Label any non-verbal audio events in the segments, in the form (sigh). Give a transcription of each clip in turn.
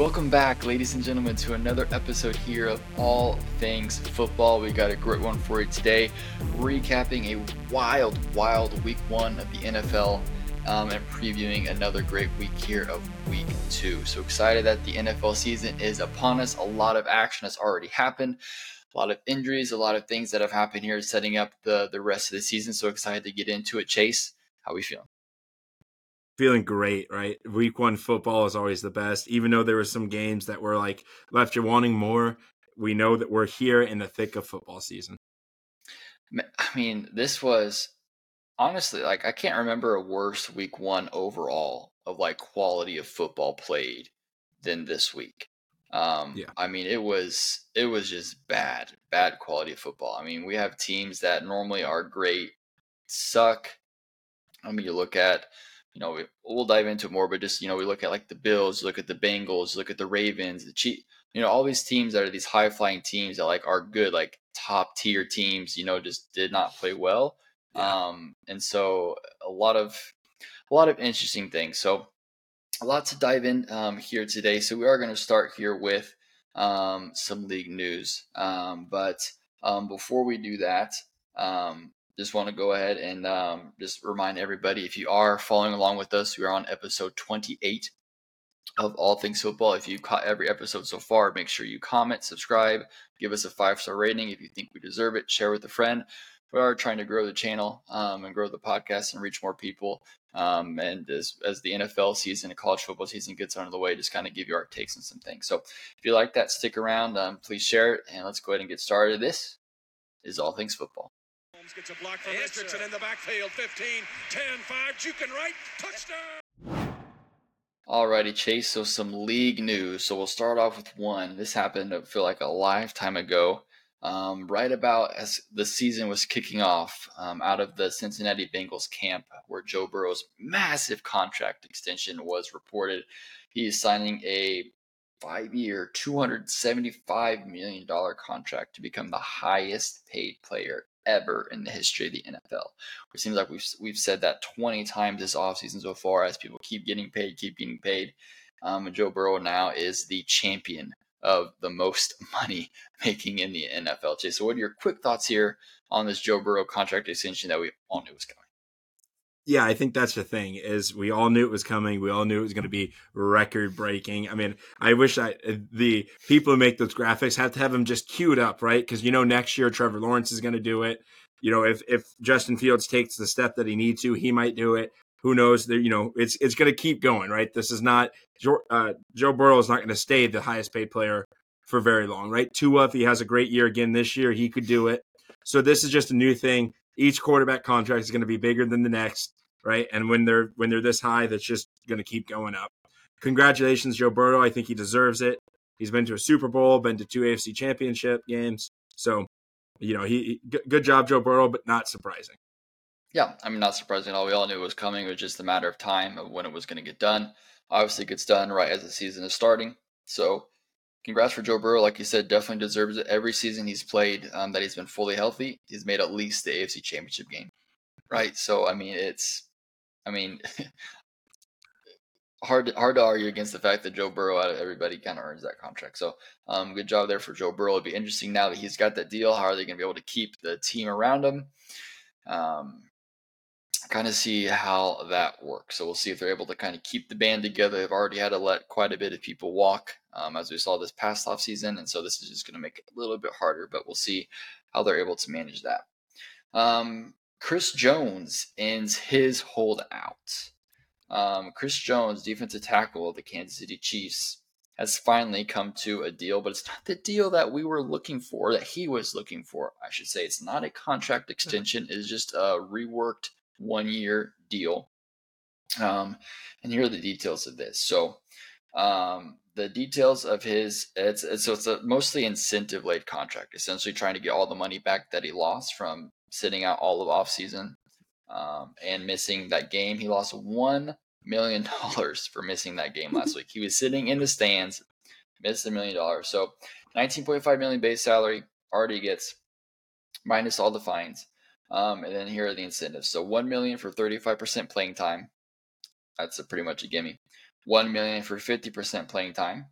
Welcome back, ladies and gentlemen, to another episode here of All Things Football. We got a great one for you today, recapping a wild, wild week one of the NFL um, and previewing another great week here of week two. So excited that the NFL season is upon us. A lot of action has already happened, a lot of injuries, a lot of things that have happened here, setting up the, the rest of the season. So excited to get into it. Chase, how we feeling? Feeling great, right? Week one football is always the best. Even though there were some games that were like left you wanting more, we know that we're here in the thick of football season. I mean, this was honestly like I can't remember a worse week one overall of like quality of football played than this week. Um, yeah. I mean, it was it was just bad, bad quality of football. I mean, we have teams that normally are great suck. I mean, you look at you know, we'll dive into it more, but just, you know, we look at like the Bills, look at the Bengals, look at the Ravens, the Chiefs, you know, all these teams that are these high flying teams that like are good, like top tier teams, you know, just did not play well. Yeah. Um, and so a lot of, a lot of interesting things. So a lot to dive in um, here today. So we are going to start here with um, some league news. Um, but um, before we do that, um, just want to go ahead and um, just remind everybody if you are following along with us, we are on episode 28 of All Things Football. If you've caught every episode so far, make sure you comment, subscribe, give us a five star rating if you think we deserve it, share with a friend. We are trying to grow the channel um, and grow the podcast and reach more people. Um, and as, as the NFL season and college football season gets under the way, just kind of give you our takes on some things. So if you like that, stick around. Um, please share it, and let's go ahead and get started. This is All Things Football. Gets a block from Richardson in the backfield. 15, 10, 5, juking right. Touchdown. Alrighty, Chase. So some league news. So we'll start off with one. This happened, I feel like, a lifetime ago. Um, right about as the season was kicking off um, out of the Cincinnati Bengals camp, where Joe Burrow's massive contract extension was reported. He is signing a five year, $275 million contract to become the highest paid player ever in the history of the NFL. It seems like we've we've said that 20 times this offseason so far as people keep getting paid, keep getting paid. Um, Joe Burrow now is the champion of the most (laughs) money making in the NFL. So what are your quick thoughts here on this Joe Burrow contract extension that we all knew was coming? Yeah, I think that's the thing is we all knew it was coming. We all knew it was going to be record breaking. I mean, I wish I the people who make those graphics have to have them just queued up, right? Because you know next year Trevor Lawrence is going to do it. You know, if if Justin Fields takes the step that he needs to, he might do it. Who knows? That you know, it's it's going to keep going, right? This is not uh, Joe Burrow is not going to stay the highest paid player for very long, right? Tua, if he has a great year again this year, he could do it. So this is just a new thing. Each quarterback contract is going to be bigger than the next right? And when they're when they're this high, that's just going to keep going up. Congratulations, Joe Burrow. I think he deserves it. He's been to a Super Bowl, been to two AFC Championship games. So, you know, he, he good job, Joe Burrow, but not surprising. Yeah, I mean, not surprising at all. We all knew it was coming. It was just a matter of time of when it was going to get done. Obviously, it gets done right as the season is starting. So, congrats for Joe Burrow. Like you said, definitely deserves it. Every season he's played um, that he's been fully healthy, he's made at least the AFC Championship game, right? So, I mean, it's I mean, (laughs) hard hard to argue against the fact that Joe Burrow out of everybody kind of earns that contract. So, um, good job there for Joe Burrow. It'd be interesting now that he's got that deal. How are they going to be able to keep the team around him? Um, kind of see how that works. So we'll see if they're able to kind of keep the band together. They've already had to let quite a bit of people walk, um, as we saw this past off season, and so this is just going to make it a little bit harder. But we'll see how they're able to manage that. Um, Chris Jones ends his holdout. Um, Chris Jones, defensive tackle of the Kansas City Chiefs, has finally come to a deal, but it's not the deal that we were looking for, that he was looking for. I should say it's not a contract hmm. extension, it's just a reworked one year deal. Um, and here are the details of this. So, um, the details of his it's, it's so it's a mostly incentive laid contract, essentially trying to get all the money back that he lost from sitting out all of off season um, and missing that game. He lost one million (laughs) dollars for missing that game last (laughs) week. He was sitting in the stands, missed a million dollars. So 19.5 million base salary already gets minus all the fines. Um, and then here are the incentives. So 1 million for 35% playing time. That's a pretty much a gimme. 1 million for 50% playing time.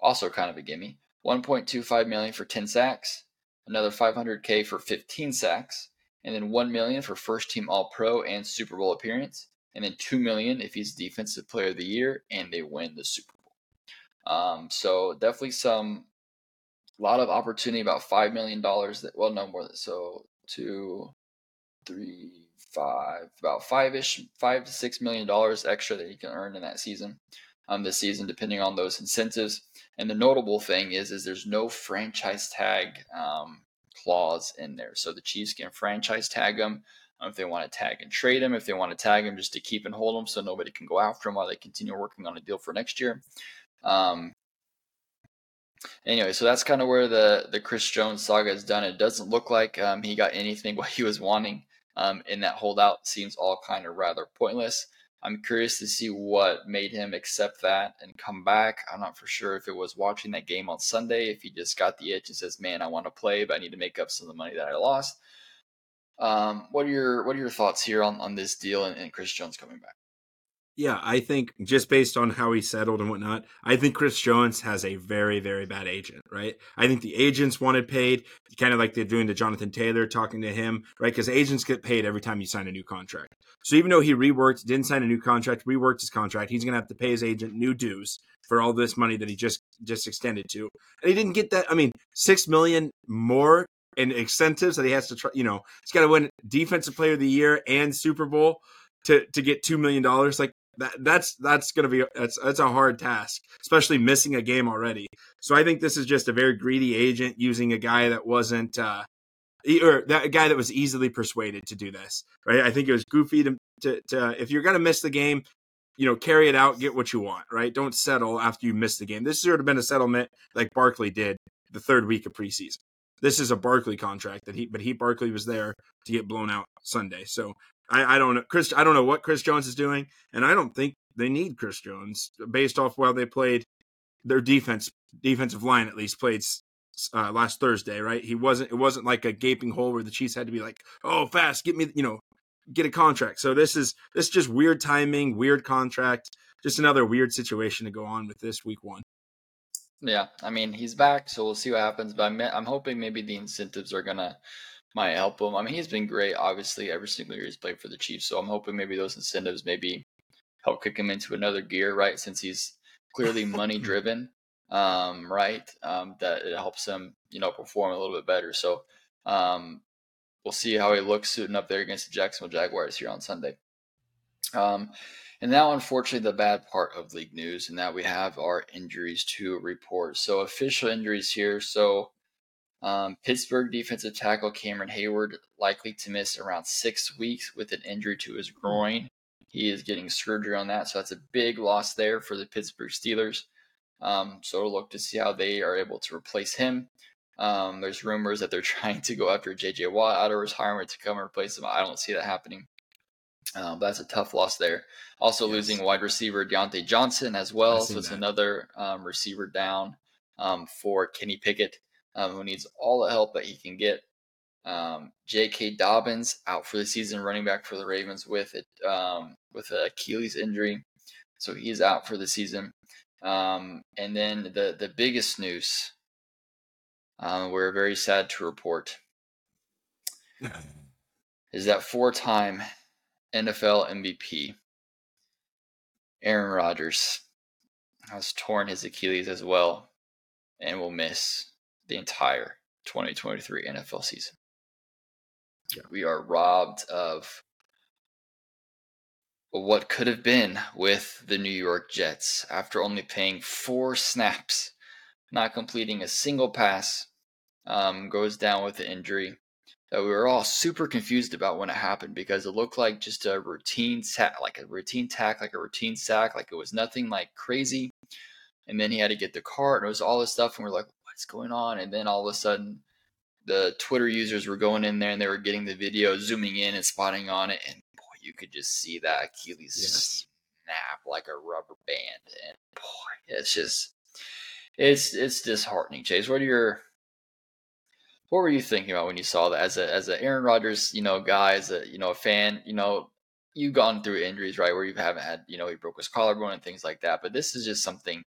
also kind of a gimme. 1.25 million for 10 sacks, another 500k for 15 sacks, and then 1 million for first team All Pro and Super Bowl appearance, and then 2 million if he's defensive player of the year and they win the Super Bowl. Um, so definitely some a lot of opportunity about 5 million dollars that well no more than so two three five about five ish five to six million dollars extra that he can earn in that season um this season depending on those incentives. And the notable thing is is there's no franchise tag um, clause in there. So the chiefs can franchise tag him um, if they want to tag and trade him if they want to tag him just to keep and hold him so nobody can go after him while they continue working on a deal for next year. Um, anyway, so that's kind of where the the Chris Jones saga is done. It doesn't look like um, he got anything (laughs) what he was wanting um, in that holdout. Seems all kind of rather pointless. I'm curious to see what made him accept that and come back. I'm not for sure if it was watching that game on Sunday, if he just got the itch and says, "Man, I want to play, but I need to make up some of the money that I lost." Um, what are your what are your thoughts here on, on this deal and, and Chris Jones coming back? Yeah, I think just based on how he settled and whatnot, I think Chris Jones has a very, very bad agent, right? I think the agents wanted paid, kind of like they're doing to Jonathan Taylor, talking to him, right? Because agents get paid every time you sign a new contract. So even though he reworked, didn't sign a new contract, reworked his contract, he's going to have to pay his agent new dues for all this money that he just just extended to, and he didn't get that. I mean, six million more in incentives that he has to try. You know, he's got to win Defensive Player of the Year and Super Bowl to to get two million dollars. Like that that's that's going to be that's that's a hard task, especially missing a game already. So I think this is just a very greedy agent using a guy that wasn't uh, or that guy that was easily persuaded to do this. Right? I think it was goofy to to, to if you're going to miss the game, you know, carry it out, get what you want. Right? Don't settle after you miss the game. This should have been a settlement like Barkley did the third week of preseason. This is a Barkley contract that he, but he Barkley was there to get blown out Sunday. So I, I don't know, Chris. I don't know what Chris Jones is doing, and I don't think they need Chris Jones based off while they played their defense, defensive line at least played uh, last Thursday. Right? He wasn't. It wasn't like a gaping hole where the Chiefs had to be like, "Oh, fast, get me," you know, get a contract. So this is this is just weird timing, weird contract, just another weird situation to go on with this week one. Yeah, I mean he's back, so we'll see what happens. But I'm I'm hoping maybe the incentives are gonna might help him. I mean, he's been great, obviously, every single year he's played for the Chiefs. So I'm hoping maybe those incentives maybe help kick him into another gear, right? Since he's clearly (laughs) money driven, um, right? Um, that it helps him, you know, perform a little bit better. So um, we'll see how he looks suiting up there against the Jacksonville Jaguars here on Sunday. Um, and now, unfortunately, the bad part of league news, and that we have our injuries to report. So official injuries here. So um, Pittsburgh defensive tackle Cameron Heyward likely to miss around six weeks with an injury to his groin. He is getting surgery on that, so that's a big loss there for the Pittsburgh Steelers. Um, so we'll look to see how they are able to replace him. Um, there's rumors that they're (laughs) trying to go after J.J. Watt out of retirement to come and replace him. I don't see that happening. Um, that's a tough loss there. Also yes. losing wide receiver Diontae Johnson as well, so it's that. another um, receiver down um, for Kenny Pickett um, who needs all the help that he can get. Um, J.K. Dobbins out for the season, running back for the Ravens with it um, with an Achilles injury, so he's out for the season. Um, and then the the biggest news, uh, we're very sad to report, (laughs) is that four time NFL MVP Aaron Rodgers has torn his Achilles as well and will miss the entire 2023 NFL season. Yeah. We are robbed of what could have been with the New York Jets after only playing four snaps, not completing a single pass, um, goes down with an injury that we were all super confused about when it happened because it looked like just a routine sack, like a routine tack, like a routine sack, like it was nothing like crazy. And then he had to get the cart and it was all this stuff, and we're like, what's going on? And then all of a sudden, the Twitter users were going in there and they were getting the video, zooming in and spotting on it, and boy, you could just see that Achilles yes. snap like a rubber band, and boy, it's just it's it's disheartening. Chase, what are your what were you thinking about when you saw that as a as a Aaron Rodgers, you know, guy, as a you know a fan, you know, you've gone through injuries, right, where you haven't had, you know, he broke his collarbone and things like that, but this is just something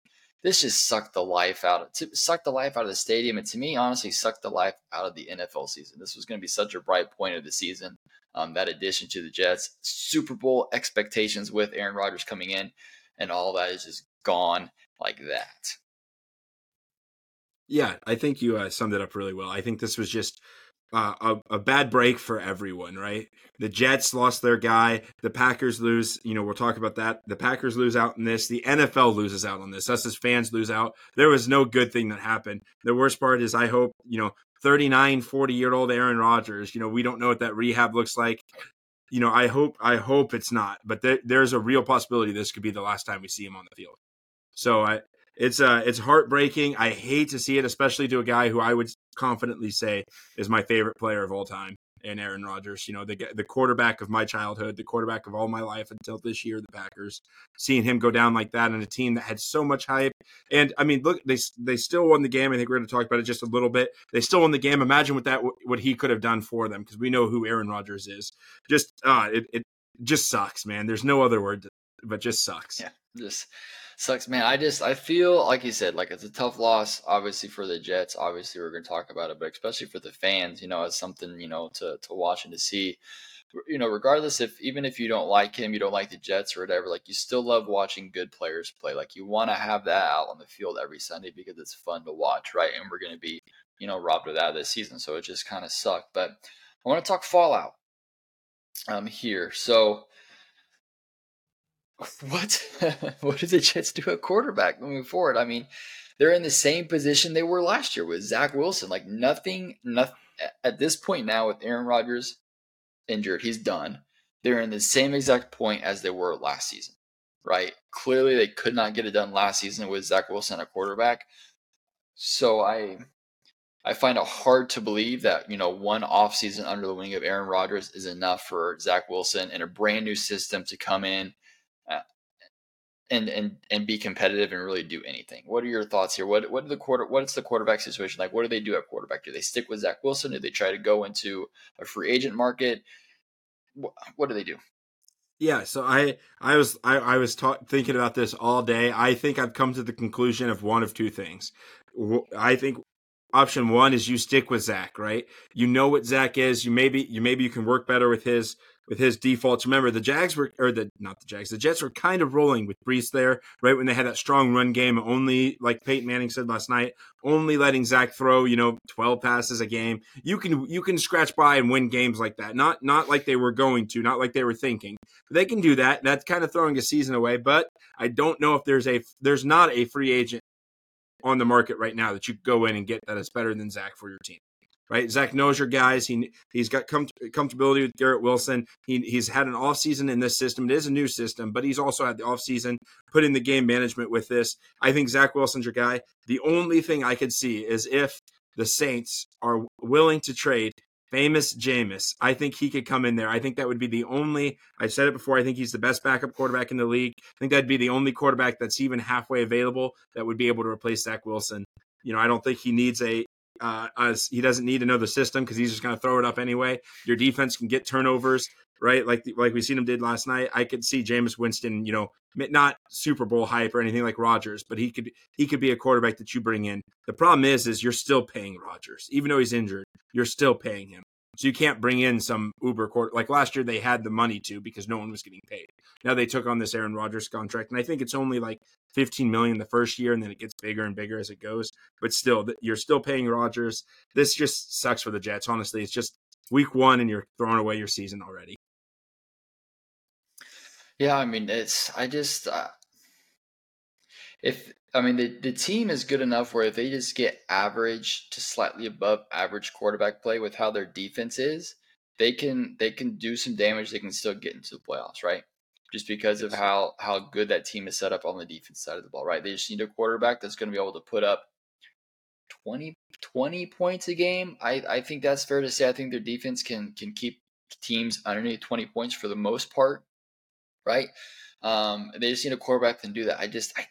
this just sucked the life out of sucked the life out of the stadium, and to me, honestly, sucked the life out of the NFL season. This was going to be such a bright point of the season. Um, that addition to the Jets, Super Bowl expectations with Aaron Rodgers coming in, and all that is just gone like that. Yeah, I think you uh, summed it up really well. I think this was just uh, a, a, bad break for everyone, right? The Jets lost their guy. The Packers lose. You know, we'll talk about that. The Packers lose out in this. The NFL loses out on this. Us as fans lose out. There was no good thing that happened. The worst part is, I hope, you know, 39, 40 year old Aaron Rodgers, you know, we don't know what that rehab looks like. You know, I hope, I hope it's not, but there, there's a real possibility this could be the last time we see him on the field. So I, it's uh it's heartbreaking. I hate to see it, especially to a guy who I would confidently say is my favorite player of all time, and Aaron Rodgers. You know, the the quarterback of my childhood, the quarterback of all my life until this year, the Packers. Seeing him go down like that in a team that had so much hype, and I mean, look, they they still won the game. I think we're going to talk about it just a little bit. They still won the game. Imagine what that what he could have done for them because we know who Aaron Rodgers is. Just uh, it it just sucks, man. There's no other word, to, but just sucks. Yeah, just sucks, man. I just I feel like you said, like it's a tough loss, obviously for the Jets. Obviously, we're going to talk about it, but especially for the fans, you know, it's something you know to to watch and to see. You know, regardless if even if you don't like him, you don't like the Jets or whatever, like you still love watching good players play. Like you want to have that out on the field every Sunday because it's fun to watch, right? And we're going to be, you know, robbed of that this season, so it just kind of sucked. But I want to talk fallout um here. So (laughs) what (laughs) what do the Jets do at quarterback moving forward? I mean, they're in the same position they were last year with Zach Wilson. Like nothing, nothing at this point now with Aaron Rodgers injured, he's done. They're in the same exact point as they were last season, right? Clearly, they could not get it done last season with Zach Wilson at quarterback. So I, I find it hard to believe that you know one off season under the wing of Aaron Rodgers is enough for Zach Wilson and a brand new system to come in uh, and and and be competitive and really do anything. What are your thoughts here? What what the quarter what's the quarterback situation like? What do they do at quarterback? Do they stick with Zach Wilson? Do they try to go into a free agent market? What, what do they do? Yeah, so I I was I, I was ta- thinking about this all day. I think I've come to the conclusion of one of two things. I think option one is you stick with Zach, right? You know what Zach is. You maybe you maybe you can work better with his with his defaults. Remember, the Jags were, or the not the Jags, the Jets were kind of rolling with Breece there, right when they had that strong run game. Only, like Peyton Manning said last night, only letting Zach throw, you know, twelve passes a game. You can you can scratch by and win games like that. Not not like they were going to, not like they were thinking. They can do that. That's kind of throwing a season away. But I don't know if there's a there's not a free agent on the market right now that you go in and get that is better than Zach for your team right? Zach knows your guys. He he's got com- comfortability with Garrett Wilson. He he's had an off season in this system. It is a new system, but he's also had the off season put in the game management with this. I think Zach Wilson's your guy. The only thing I could see is if the Saints are willing to trade famous Jameis. I think he could come in there. I think that would be the only. I've said it before. I think he's the best backup quarterback in the league. I think that'd be the only quarterback that's even halfway available that would be able to replace Zach Wilson. You know, I don't think he needs a uh, as he doesn't need another system because he's just going to throw it up anyway. Your defense can get turnovers, right? Like like we seen him did last night. I could see Jameis Winston, you know, not Super Bowl hype or anything like Rodgers, but he could he could be a quarterback that you bring in. The problem is, is you're still paying Rodgers, even though he's injured. You're still paying him. So you can't bring in some Uber court like last year they had the money to because no one was getting paid. Now they took on this Aaron Rodgers contract, and I think it's only like 15 million the first year, and then it gets bigger and bigger as it goes. But still, you're still paying Rodgers. This just sucks for the Jets. Honestly, it's just week one, and you're throwing away your season already. Yeah, I mean, it's I just uh, if I mean, the, the team is good enough where if they just get average to slightly above average quarterback play with how their defense is, they can they can do some damage. They can still get into the playoffs, right? Just because of how how good that team is set up on the defense side of the ball, right? They just need a quarterback that's going to be able to put up 20, 20 points a game. I, I think that's fair to say. I think their defense can can keep teams underneath 20 points for the most part, right? Um, they just need a quarterback that can do that. I just I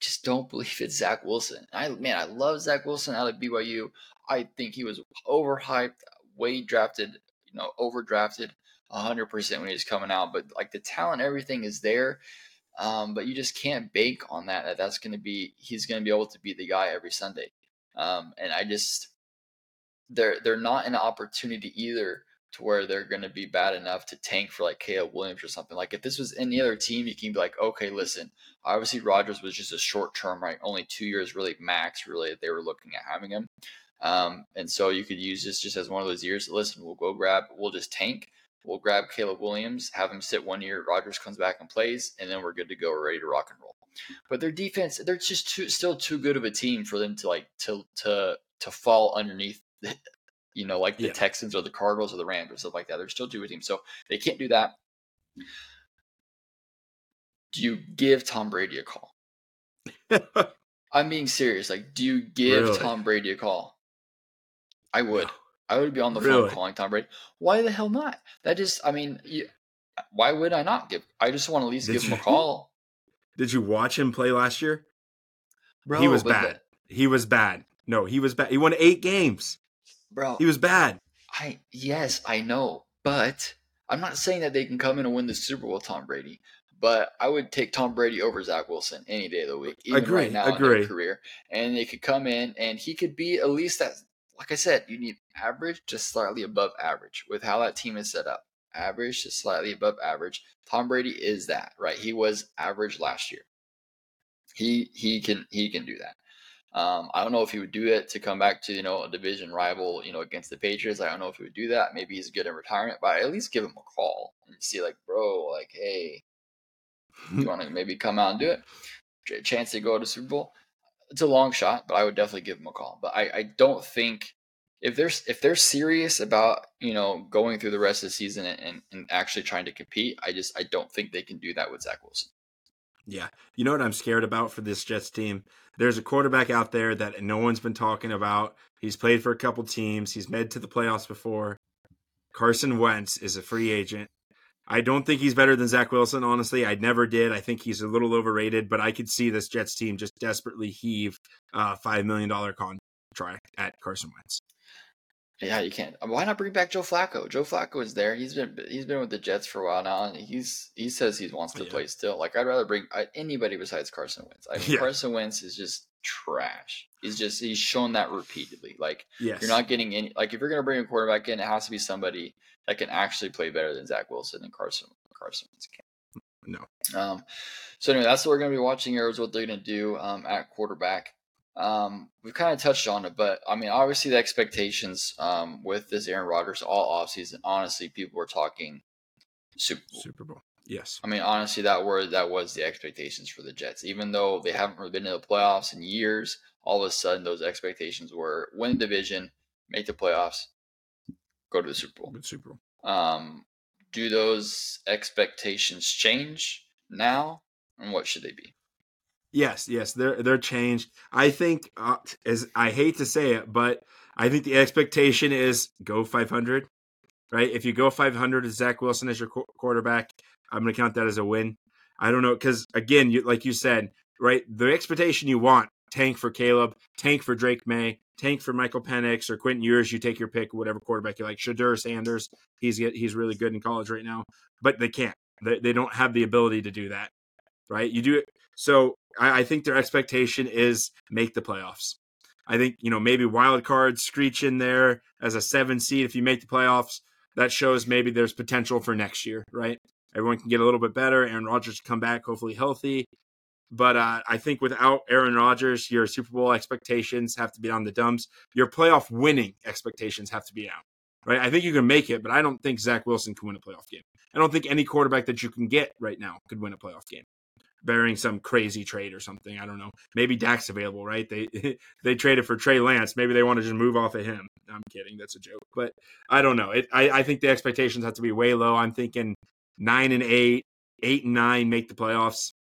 just don't believe it's Zach Wilson. I man, I love Zach Wilson out of BYU. I think he was overhyped, way drafted, you know, overdrafted 100% when he was coming out. But like the talent, everything is there. Um, but you just can't bank on that. That that's going to be he's going to be able to be the guy every Sunday. Um, and I just they're they're not an opportunity either to where they're going to be bad enough to tank for like Caleb Williams or something. Like if this was any other team, you can be like, okay, listen, obviously Rodgers was just a short term, right? Only two years, really max, really. That they were looking at having him, um, and so you could use this just as one of those years. Listen, we'll go grab, we'll just tank. We'll grab Caleb Williams, have him sit one year. Rodgers comes back and plays, and then we're good to go. We're ready to rock and roll. But their defense, they're just too, still too good of a team for them to like to to to fall underneath (laughs) you know, like the yeah. Texans or the Cardinals or the Rams or stuff like that. They're still two teams, so they can't do that. Do you give Tom Brady a call? (laughs) I'm being serious. Like, do you give really? Tom Brady a call? I would. I would be on the really? phone calling Tom Brady. Why the hell not? That just, I mean, you, why would I not give? I just want to at least Did give you, him a call. Did you watch him play last year? Bro, he was bad. The, he was bad. No, he was bad. He won eight games bro. He was bad. I yes, I know, but I'm not saying that they can come in and win the Super Bowl, Tom Brady. But I would take Tom Brady over Zach Wilson any day of the week, even agree, right now agree. in their career. And they could come in and he could be at least that. Like I said, you need average, just slightly above average with how that team is set up. Average to slightly above average. Tom Brady is that, right? He was average last year. He he can he can do that. Um, I don't know if he would do it to come back to you know a division rival, you know, against the Patriots. I don't know if he would do that. Maybe he's good in retirement, but I at least give him a call and see like, bro, like, hey, you (laughs) want to maybe come out and do it? Chance to go to Super Bowl. It's a long shot, but I would definitely give him a call. But I, I don't think if they're if they're serious about you know going through the rest of the season and, and, and actually trying to compete, I just I don't think they can do that with Zach Wilson. Yeah. You know what I'm scared about for this Jets team? There's a quarterback out there that no one's been talking about. He's played for a couple teams, he's made to the playoffs before. Carson Wentz is a free agent. I don't think he's better than Zach Wilson, honestly. I never did. I think he's a little overrated, but I could see this Jets team just desperately heave a $5 million contract at Carson Wentz. Yeah, you can't. Why not bring back Joe Flacco? Joe Flacco is there. He's been he's been with the Jets for a while now, and he's he says he wants to yeah. play still. Like I'd rather bring uh, anybody besides Carson Wentz. I mean, yeah. Carson Wentz is just trash. He's just he's shown that repeatedly. Like yes. you're not getting any. Like if you're gonna bring a quarterback in, it has to be somebody that can actually play better than Zach Wilson and Carson Carson Wentz can. No. Um. So anyway, that's what we're gonna be watching here. Is what they're gonna do um, at quarterback. Um, we've kind of touched on it, but I mean, obviously the expectations um, with this Aaron Rodgers all offseason, honestly, people were talking Super Bowl. Super Bowl. Yes. I mean, honestly, that were that was the expectations for the Jets. Even though they haven't really been in the playoffs in years, all of a sudden those expectations were win the division, make the playoffs, go to the Super Bowl. Good Super Bowl. Um, do those expectations change now, and what should they be? Yes, yes, they're they're changed. I think, uh, as I hate to say it, but I think the expectation is go 500. Right? If you go 500 with Zach Wilson as your qu- quarterback, I'm going to count that as a win. I don't know because again, you, like you said, right? The expectation you want tank for Caleb, tank for Drake Maye, tank for Michael Penix or Quentin Ewers. You take your pick, whatever quarterback you like. Shedeur Sanders, he's he's really good in college right now, but they can't. They, they don't have the ability to do that, right? You do it. So I, I think their expectation is make the playoffs. I think you know maybe wild card screech in there as a seven seed. If you make the playoffs, that shows maybe there's potential for next year, right? Everyone can get a little bit better. Aaron Rodgers come back, hopefully healthy. But uh, I think without Aaron Rodgers, your Super Bowl expectations have to be on the dumps. Your playoff winning expectations have to be out, right? I think you can make it, but I don't think Zach Wilson can win a playoff game. I don't think any quarterback that you can get right now could win a playoff game bearing some crazy trade or something. I don't know. Maybe Dak's available, right? They (laughs) they traded for Trey Lance. Maybe they want to just move off of him. I'm kidding. That's a joke. But I don't know. It, I, I think the expectations have to be way low. I'm thinking nine and eight, eight and nine, make the playoffs.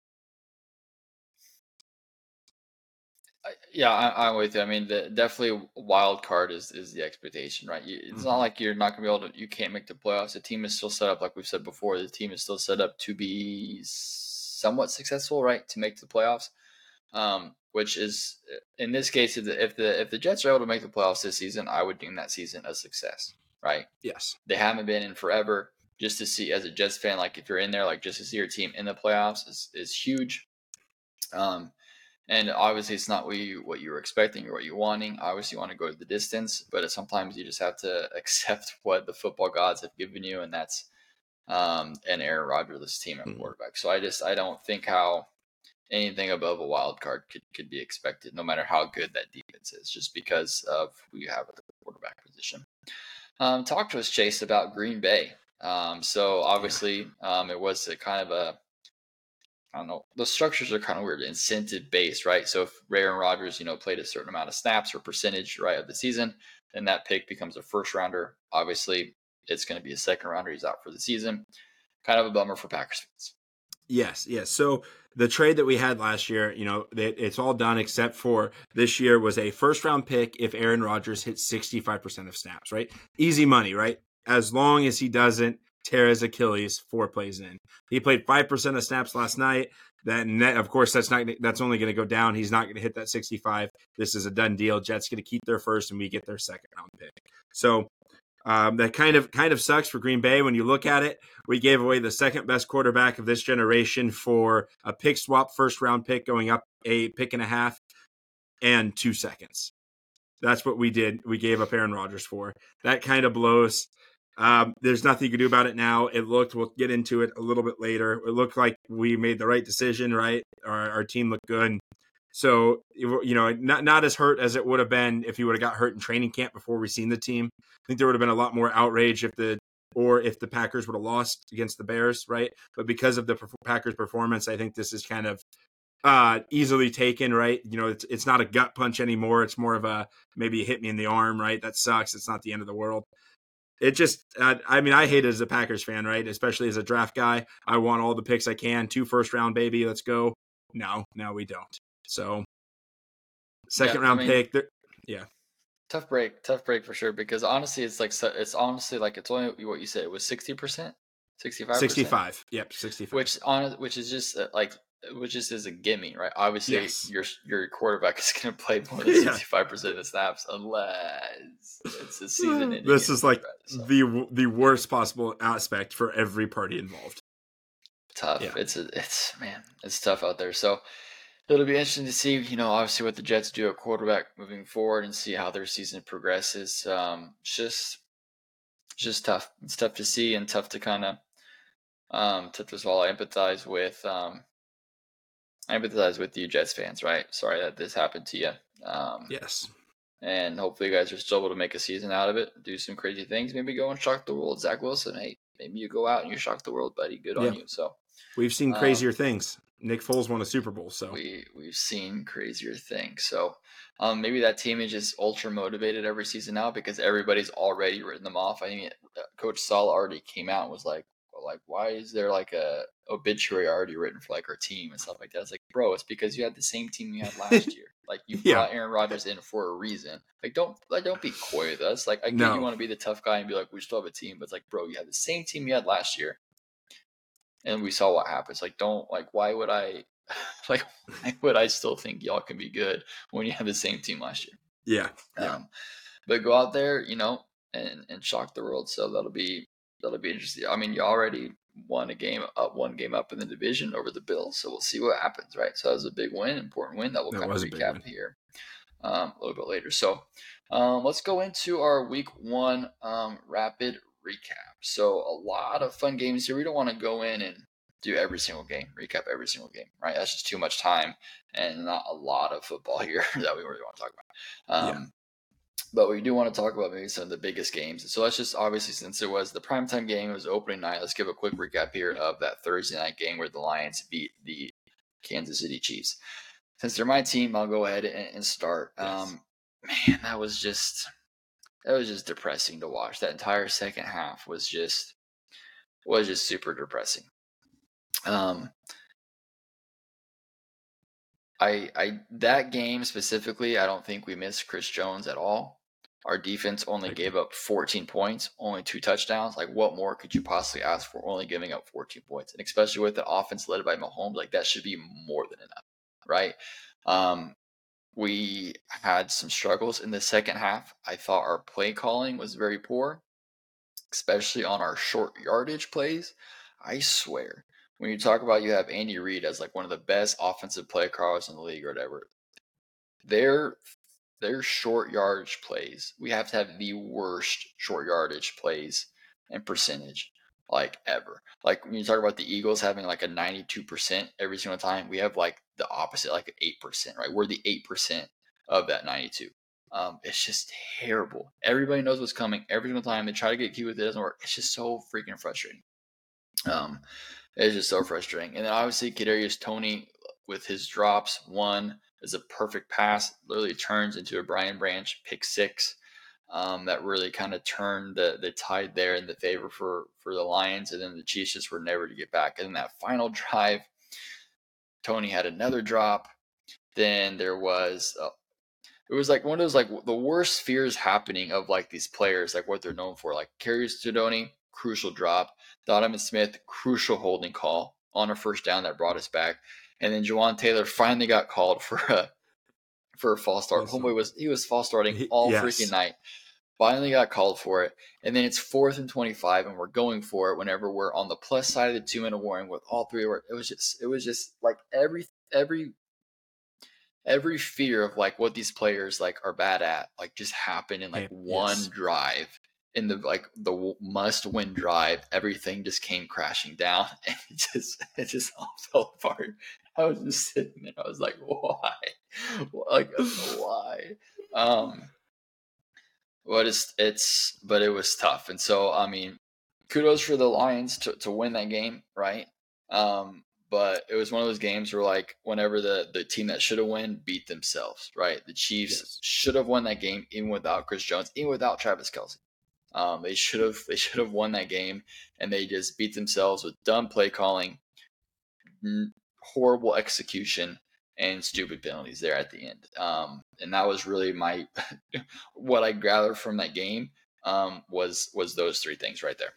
Yeah, I, am with you. I mean, the, definitely wild card is is the expectation, right? You, it's mm-hmm. not like you're not going to be able to. You can't make the playoffs. The team is still set up, like we've said before. The team is still set up to be somewhat successful, right, to make the playoffs. Um, which is in this case, if the, if the if the Jets are able to make the playoffs this season, I would deem that season a success, right? Yes, they haven't been in forever. just to see as a Jets fan, like if you're in there, like just to see your team in the playoffs is is huge. Um, and obviously, it's not what you what you were expecting or what you're wanting. Obviously, you want to go to the distance, but sometimes you just have to (laughs) accept what the football gods have given you, and that's um, an Aaron Rodgers team at mm-hmm. quarterback. So I just I don't think how anything above a wild card could could be expected, no matter how good that defense is, just because of who you have at the quarterback position. Um, talk to us, Chase, about Green Bay. Um, so obviously, um, it was a kind of a I don't know. The structures are kind of weird, incentive based, right? So if Aaron Rodgers, you know, played a certain amount of snaps or percentage, right, of the season, then that pick becomes a first rounder. Obviously, it's going to be a second rounder. He's out for the season. Kind of a bummer for Packers fans. Yes, yes. So the trade that we had last year, you know, it's all done except for this year was a first round pick if Aaron Rodgers hits 65% of snaps, right? Easy money, right? As long as he doesn't tear his Achilles four plays in. He played 5% of snaps last night. That net, of course, that's not that's only going to go down. He's not going to hit that 65. This is a done deal. Jets going to keep their first, and we get their second round pick. So um, that kind of kind of sucks for Green Bay when you look at it. We gave away the second best quarterback of this generation for a pick swap first round pick going up a pick and a half and two seconds. That's what we did. We gave up Aaron Rodgers for. That kind of blows. Um, there's nothing you can do about it now. It looked, we'll get into it a little bit later. It looked like we made the right decision, right? Our, our team looked good. So, you know, not, not as hurt as it would have been if he would have got hurt in training camp before we seen the team. I think there would have been a lot more outrage if the, or if the Packers would have lost against the Bears, right? But because of the Packers' performance, I think this is kind of uh easily taken right? You know it's it's not a gut punch anymore. It's more of a maybe hit me in the arm right? That sucks. It's not the end of the world. It just uh, i mean i hate it as a packers fan right? Especially as a draft guy. I want all the picks i can. Two first round baby. Let's go. No no we don't so second yeah, round I mean, pick yeah tough break tough break for sure because honestly it's like it's honestly like it's only what you said it was 60% 65 65 yep 65 which on which is just uh, like which just is a gimme, right? Obviously, yes. your your quarterback is going to play (laughs) more than sixty five percent of the snaps, unless it's a season. this is like so. the the worst possible aspect for every party involved. Tough. Yeah. It's a, it's man, it's tough out there. So it'll be interesting to see, you know, obviously what the Jets do at quarterback moving forward and see how their season progresses. Um, it's just it's just tough. It's tough to see and tough to kind of um, tough as well. I empathize with um, I empathize with you, Jets fans. Right? Sorry that this happened to you. Um, yes. And hopefully, you guys are still able to make a season out of it. Do some crazy things. Maybe go and shock the world. Zach Wilson. Hey, maybe you go out and you shock the world, buddy. Good yeah. on you. So we've seen um, crazier um, things. Nick Foles won a Super Bowl, so we we've seen crazier things. So um, maybe that team is just ultra motivated every season now because everybody's already written them off. I think uh, Coach Saleh already came out and was like, like why is there like a obituary already written for like our team and stuff like that it's like bro it's because you had the same team you had (laughs) last year like you yeah. brought aaron rodgers in for a reason like don't like don't be coy with us like i get no. you want to be the tough guy and be like we still have a team but it's like bro you had the same team you had last year and we saw what happens like don't like why would i (laughs) like why would i still think y'all can be good when you have the same team last year yeah, yeah. Um, but go out there you know and and shock the world so that'll be that'll be interesting. I mean, you already won a game up, one game up in the division over the Bills, so we'll see what happens, right? So that was a big win, important win that we'll that kind of recap here um, a little bit later. So um, let's go into our Week One um, rapid recap. So a lot of fun games here. We don't want to go in and do every single game, recap every single game, right? That's just too much time and not a lot of football (laughs) here that we really want to talk about. Um, yeah but we do want to talk about maybe some of the biggest games. So let's just obviously, since it was the primetime game, it was opening night. Let's give a quick recap here of that Thursday night game where the Lions beat the Kansas City Chiefs. Since they're my team, I'll go ahead and, and start. Yes. Um, man, that was just that was just depressing to watch. That entire second half was just was just super depressing. Um, I I that game specifically, I don't think we missed Chris Jones at all. Our defense only gave up 14 points, only two touchdowns. Like, what more could you possibly ask for? Only giving up 14 points, and especially with the offense led by Mahomes, like that should be more than enough, right? Um, we had some struggles in the second half. I thought our play calling was very poor. especially on our short yardage plays. I swear, when you talk about you have Andy Reid as like one of the best offensive play callers in the league or whatever, their their short yardage plays, we have to have the worst short yardage plays and percentage like ever. Like when you talk about the Eagles having like a 92% every single time, we have like the opposite, like an 8%, right? We're the 8% of that 92. Um, it's just terrible. Everybody knows what's coming every single time. They try to get cute with it, it doesn't work. It's just so freaking frustrating. Um, it's just so frustrating. And then obviously Kadarius Toney with his drops, one is a perfect pass, literally turns into a Brian Branch pick six. Um, that really kind of turned the, the tide there in the favor for, for the Lions. And then the Chiefs just were never to get back. And then that final (laughs) drive, Toney had another drop. Then there was, uh, it was like one of those like the worst fears happening of like these players, like what they're known for. Like Kadarius Toney, crucial drop. Donovan Smith, crucial holding call on a first down that brought us back. And then Jawaan Taylor finally got called (laughs) for a for a false start. Awesome. Homeboy was he was false starting all yes. freaking night. Finally got called for it. And then it's fourth and twenty five and we're going for it whenever we're on the plus side of the two minute warning with all three it was just it was just like every every every fear of like what these players like are bad at like just happened in like one yes. drive in the like the must win drive everything just came crashing down (laughs) and it just it just all (laughs) fell apart i was just sitting there i was like (laughs) why like why um but it's it's but it was tough and so i mean kudos for the lions to, to win that game right um but it was one of those games where like whenever the the team that should have won beat themselves, right? The Chiefs yes. should have won that game even without Chris Jones, even without Travis Kelce. Um, they should have they should have won that game, and they just beat themselves with dumb play calling, horrible execution, and stupid penalties there at the end. Um, and that was really my (laughs) what I gathered from that game um, was was those three things right there.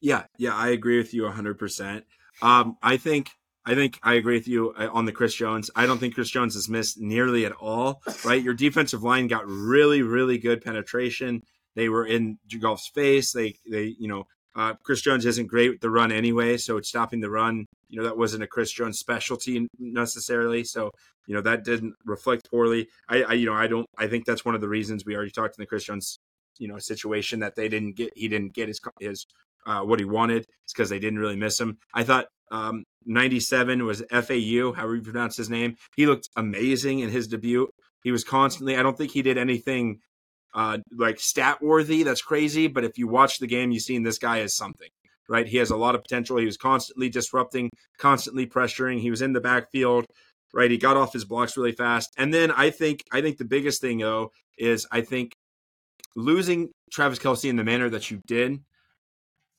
Yeah, yeah, I agree with you 100%. Um, I think I think I agree with you uh, on the Chris Jones. I don't think Chris Jones has missed nearly at all. Right, your defensive line got really, really good penetration. They were in Goff's face. They, they, you know, uh, Chris Jones isn't great with the run anyway, so it's stopping the run. You know, that wasn't a Chris Jones specialty necessarily. So, you know, that didn't reflect poorly. I, I, you know, I don't. I think that's one of the reasons we already talked in the Chris Jones, you know, situation that they didn't get. He didn't get his his uh, what he wanted. It's because they didn't really miss him. I thought um, 97 was FAU, however you pronounce his name. He looked amazing in his debut. He was constantly, I don't think he did anything uh, like stat worthy. That's crazy. But if you watch the game, you've seen this guy as something, right? He has a lot of potential. He was constantly disrupting, constantly pressuring. He was in the backfield, right? He got off his blocks really fast. And then I think, I think the biggest thing though is I think losing Travis Kelce in the manner that you did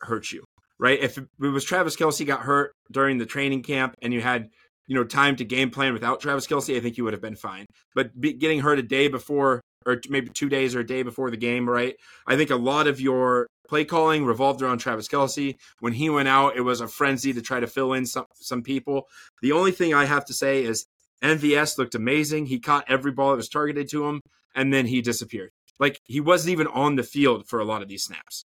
hurt you, right? If it was Travis Kelce got hurt during the training camp and you had, you know, time to game plan without Travis Kelce, I think you would have been fine. But be, getting hurt a day before, or maybe two days or a day before the game, right? I think a lot of your play calling revolved around Travis Kelce. When he went out, it was a frenzy to try to fill in some some people. The only thing I have to say is MVS looked amazing. He caught every ball that was targeted to him, and then he disappeared. Like he wasn't even on the field for a lot of these snaps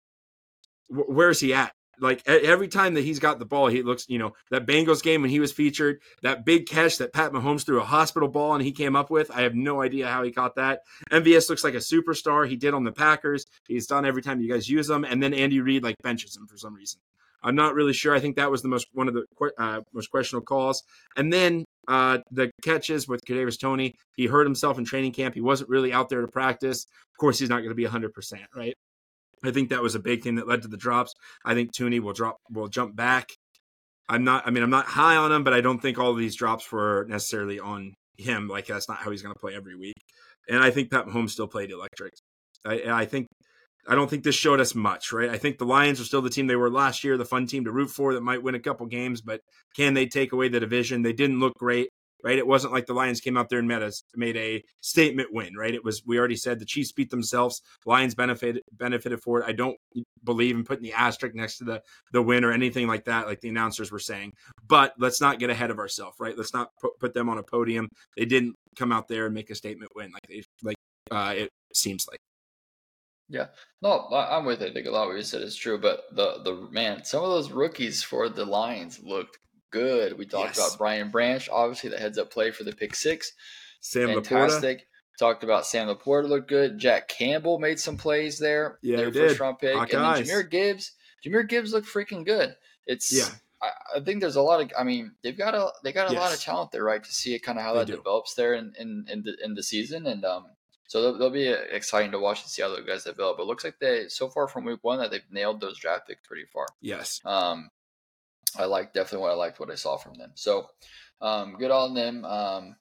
where's he at? Like every time that he's got the ball, he looks, you know, that Bengals game when he was featured, that big catch that Pat Mahomes threw a hospital ball and he came up with. I have no idea how he caught that. MVS looks like a superstar. He did on the Packers. He's done every time you guys use him. And then Andy Reid like benches him for some reason. I'm not really sure. I think that was the most one of the uh, most questionable calls. And then uh, the catches with Kadarius Toney. he hurt himself in training camp. He wasn't really out there to practice. Of course, he's not going to be 100%, right? I think that was a big thing that led to the drops. I think Toney will drop will jump back. I'm not I mean I'm not high on him, but I don't think all of these drops were necessarily on him. Like that's not how he's gonna play every week. And I think Pat Mahomes still played electric. I, I think I don't think this showed us much, right? I think the Lions are still the team they were last year, the fun team to root for that might win a couple games, but can they take away the division? They didn't look great right? It wasn't like the Lions came out there and made a, made a statement win, right? It was we already said the Chiefs beat themselves. Lions benefited benefited for it. I don't believe in putting the asterisk next to the the win or anything like that, like the announcers were saying. But let's not get ahead of ourselves, right? Let's not put, put them on a podium. They didn't come out there and make a statement win like they like uh, it seems like. Yeah, no, I'm with it. Think a lot of what you said is true, but the the man, some of those rookies for the Lions looked good. We talked Yes. about Brian Branch, obviously the heads up play for the pick six, Sam LaPorta. fantastic. Talked about Sam LaPorta looked good. Jack Campbell made some plays there. Yeah, their he first did. round pick, and then Jahmyr Gibbs. Jahmyr Gibbs looked freaking good. It's Yeah. I, I think there's a lot of. I mean, they've got a they got a lot of talent there, right? To see it kind of how They that do. develops there in in in the, in the season, and um, so they'll, they'll be uh, exciting to watch and see how those guys develop. But it looks like they so far from week one that they've nailed those draft picks pretty far. Yes. Um, I like definitely what I liked what I saw from them. So, um, good on them. Um,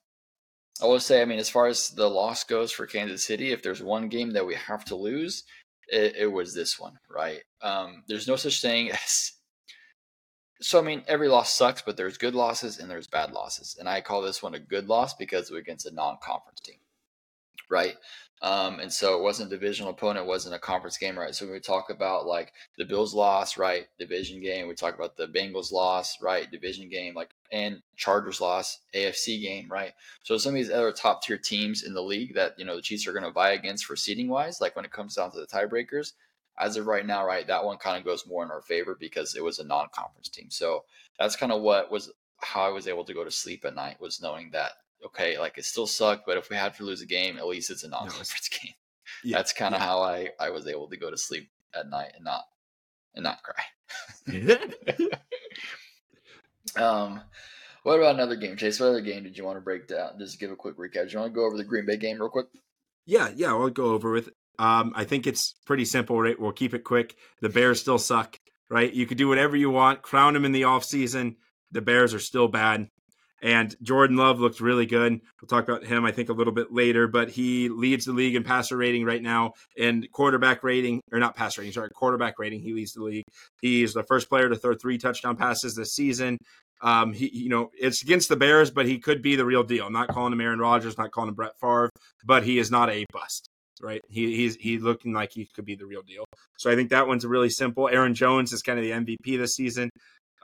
I will say, I mean, as far as the loss goes for Kansas City, if there's one game that we have to lose, it, it was this one, right? Um, there's no such thing (laughs) as. So I mean, every loss sucks, but there's good losses and there's bad losses, and I call this one a good loss because we're against a non-conference team, right? Um, and so it wasn't a divisional opponent, wasn't a conference game, right? So when we talk about like the Bills loss, right, division game. We talk about the Bengals loss, right, division game, like and Chargers loss, AFC game, right? So some of these other top tier teams in the league that you know the Chiefs are going to vie against for seeding wise, like when it comes down to the tiebreakers, as of right now, right, that one kind of goes more in our favor because it was a non conference team. So that's kind of what was how I was able to go to sleep at night was knowing that okay, like it still sucked, but if we had to lose a game, at least it's a non conference (laughs) game. Yeah, That's kind of yeah. how I I was able to go to sleep at night and not and not cry. (laughs) (laughs) Um, what about another game, Chase? What other game did you want to break down? Just give a quick recap. Do you want to go over the Green Bay game real quick? Yeah, yeah, I'll go over with. Um, I think it's pretty simple, right? We'll keep it quick. The Bears still suck, right? You could do whatever you want, crown them in the offseason. The Bears are still bad. And Jordan Love looked really good. We'll talk about him, I think, a little bit later, but he leads the league in passer rating right now and quarterback rating, or not passer rating, sorry, quarterback rating. He leads the league. He is the first player to throw three touchdown passes this season. Um, he, you know, it's against the Bears, but he could be the real deal. I'm not calling him Aaron Rodgers, not calling him Brett Favre, but he is not a bust, right? He, he's he's looking like he could be the real deal. So I think that one's really simple. Aaron Jones is kind of the MVP this season.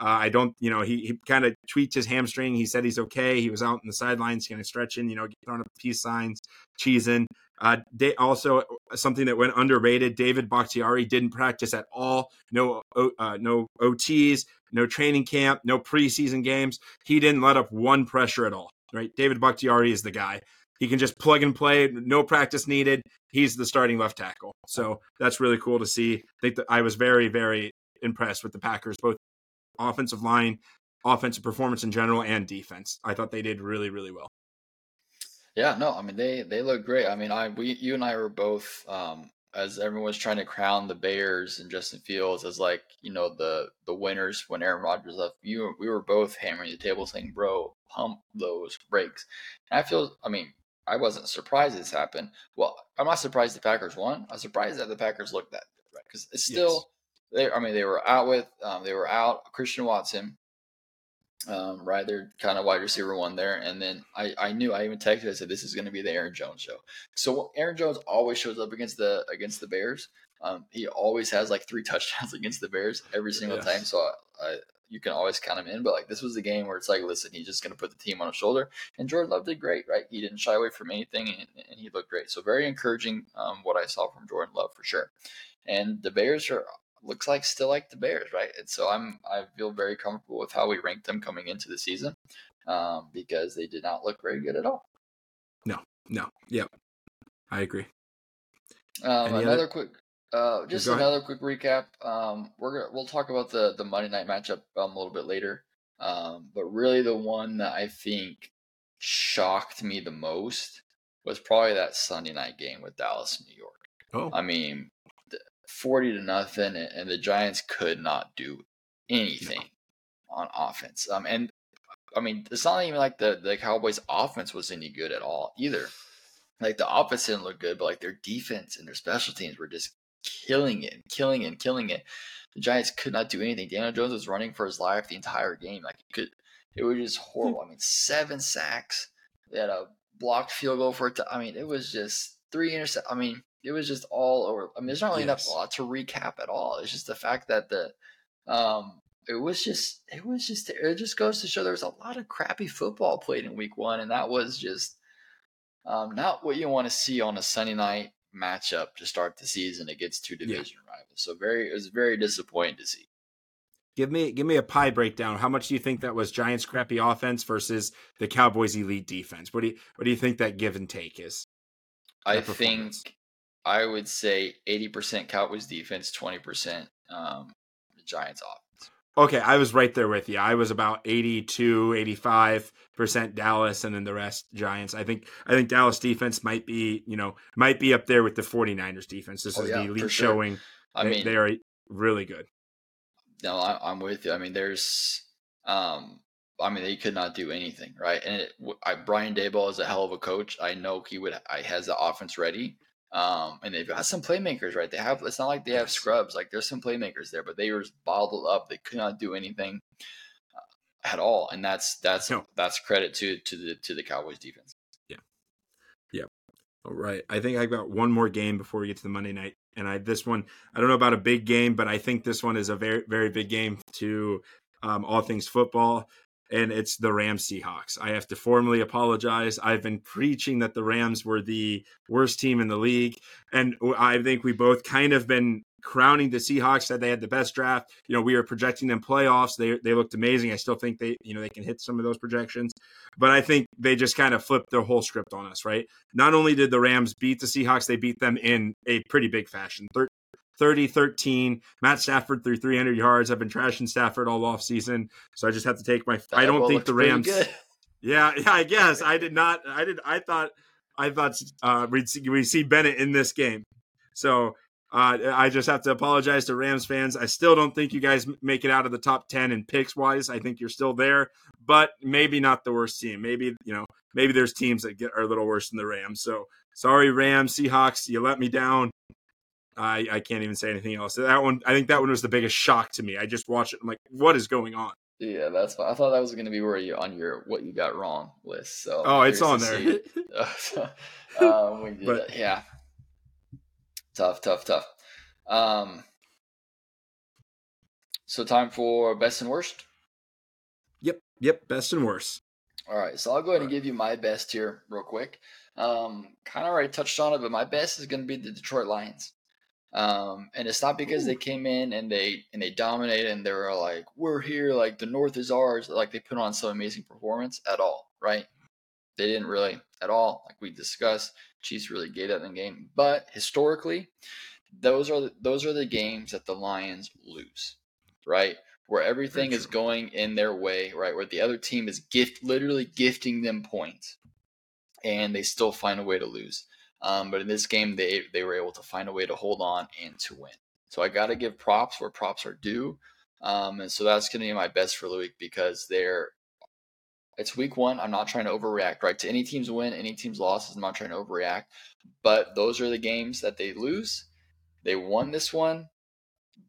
Uh, I don't, you know, he, he kind of tweaked his hamstring. He said he's okay. He was out in the sidelines, kind of stretching, you know, throwing up peace signs, cheesing. Uh, they also something that went underrated. David Bakhtiari didn't practice at all. No, uh, no OTs, no training camp, no preseason games. He didn't let up one pressure at all. Right, David Bakhtiari is the guy. He can just plug and play, no practice needed. He's the starting left tackle. So that's really cool to see. I think that I was very, very impressed with the Packers, both offensive line, offensive performance in general, and defense. I thought they did really, really well. Yeah, no, I mean they they look great. I mean, I we you and I were both um as everyone was trying to crown the Bears and Justin Fields as like you know the the winners when Aaron Rodgers left. You we were both hammering the table saying, "Bro, pump those brakes." And I feel, I mean, I wasn't surprised this happened. Well, I'm not surprised the Packers won. I'm surprised that the Packers looked that good, right? Because it's still they. I mean, they were out with um, they were out Christian Watson. Um, right, they're kind of wide receiver one there, and then I, I knew I even texted. I said this is going to be the Aaron Jones show. So Aaron Jones always shows up against the against the Bears. Um, he always has like three (laughs) touchdowns against the Bears every single Yes. time. So I, I, you can always count him in. But like this was the game where it's like, listen, he's just going to put the team on his shoulder. And Jordan Love did great, right? He didn't shy away from anything, and, and he looked great. So very encouraging um, what I saw from Jordan Love for sure. And the Bears are looks like still like the Bears, right? And so I'm I feel very comfortable with how we ranked them coming into the season um, because they did not look very good at all. No, no, yep, I agree. Um, another other- quick, uh, just Go ahead. another quick recap. Um, we're gonna we'll talk about the the Monday night matchup um, a little bit later. Um, but really, the one that I think shocked me the most was probably that Sunday night game with Dallas New York. Oh, I mean, th- forty to nothing, and and the Giants could not do anything on offense. Um, and I mean, it's not even like the the Cowboys' offense was any good at all either. Like the offense didn't look good, but like their defense and their special teams were just killing it, killing it, and killing it. The Giants could not do anything. Daniel Jones was running for his life the entire game. Like he could, it was just horrible. I mean, seven sacks. They had a blocked field goal for it. To, I mean, it was just three intercept. I mean, it was just all over. I mean, there's not really enough Yes. a lot to recap at all. It's just the fact that the, um, it was just, it was just, it just goes to show there was a lot of crappy football played in week one, and that was just, um, not what you want to see on a Sunday night matchup to start the season against two division yeah. rivals. So very it was very disappointing to see. Give me give me a pie breakdown. How much do you think that was Giants crappy offense versus the Cowboys elite defense? What do you what do you think that give and take is? I think I would say eighty percent Cowboys defense, twenty percent um, the Giants offense. Okay, I was right there with you. I was about 82, 85% Dallas and then the rest Giants. I think I think Dallas defense might be, you know, might be up there with the 49ers defense. This oh, is yeah, the elite sure. showing. I they, mean, they are really good. No, I, am with you. I mean, there's, um, I mean, they could not do anything, right? And it, I, Brian Daboll is a hell of a coach. I know he would. I has the offense ready, um, and they've got some playmakers, right? They have. It's not like they have scrubs. Like there's some playmakers there, but they were bottled up. They could not do anything uh, at all, and that's that's no. that's credit to to the to the Cowboys defense. Yeah, yeah. All right. I think I've got one more game before we get to the Monday night and I this one I don't know about a big game, but I think this one is a very very big game to um, all things football, and it's the Rams Seahawks. I have to formally apologize. I've been preaching that the Rams were the worst team in the league, and I think we both kind of been crowning the Seahawks that they had the best draft. You know, we were projecting them playoffs. They they looked amazing. I still think they you know they can hit some of those projections, but I think they just kind of flipped their whole script on us. Right? Not only did the Rams beat the Seahawks, they beat them in a pretty big fashion. 30 13. Matt Stafford threw 300 yards. I've been trashing Stafford all off season, so I just have to take my. That I don't think the Rams. (laughs) Yeah, yeah, I guess I did not. I did. I thought. I thought uh, we'd see, we see Bennett in this game. So uh, I just have to apologize to Rams fans. I still don't think you guys make it out of the top 10 in picks wise. I think you're still there, but maybe not the worst team. Maybe, you know, maybe there's teams that get are a little worse than the Rams. So sorry, Rams, Seahawks, you let me down. I, I can't even say anything else. That one, I think that one was the biggest shock to me. I just watched it. I'm like, what is going on? Yeah, that's. I thought that was going to be where you on your what you got wrong list. So oh, it's on there. (laughs) (laughs) um, but, yeah, Tough, tough, tough. Um, so time for best and worst. Yep, yep, best and worst. All right, so I'll go ahead and give you my best here real quick. Um, kind of already touched on it, but my best is going to be the Detroit Lions. Um, and it's not because they came in and they and they dominated and they were like, "We're here, like the North is ours." Like they put on some amazing performance at all, right? They didn't really at all, like we discussed. Chiefs really gave in the game, but historically, those are the, those are the games that the Lions lose, right? Where everything is going in their way, right? Where the other team is gift literally gifting them points, and they still find a way to lose. Um, but in this game, they they were able to find a way to hold on and to win. So I got to give props where props are due. Um, and so that's going to be my best for the week because they're it's week one. I'm not trying to overreact, right? To any team's win, any team's losses, I'm not trying to overreact. But those are the games that they lose. They won this one.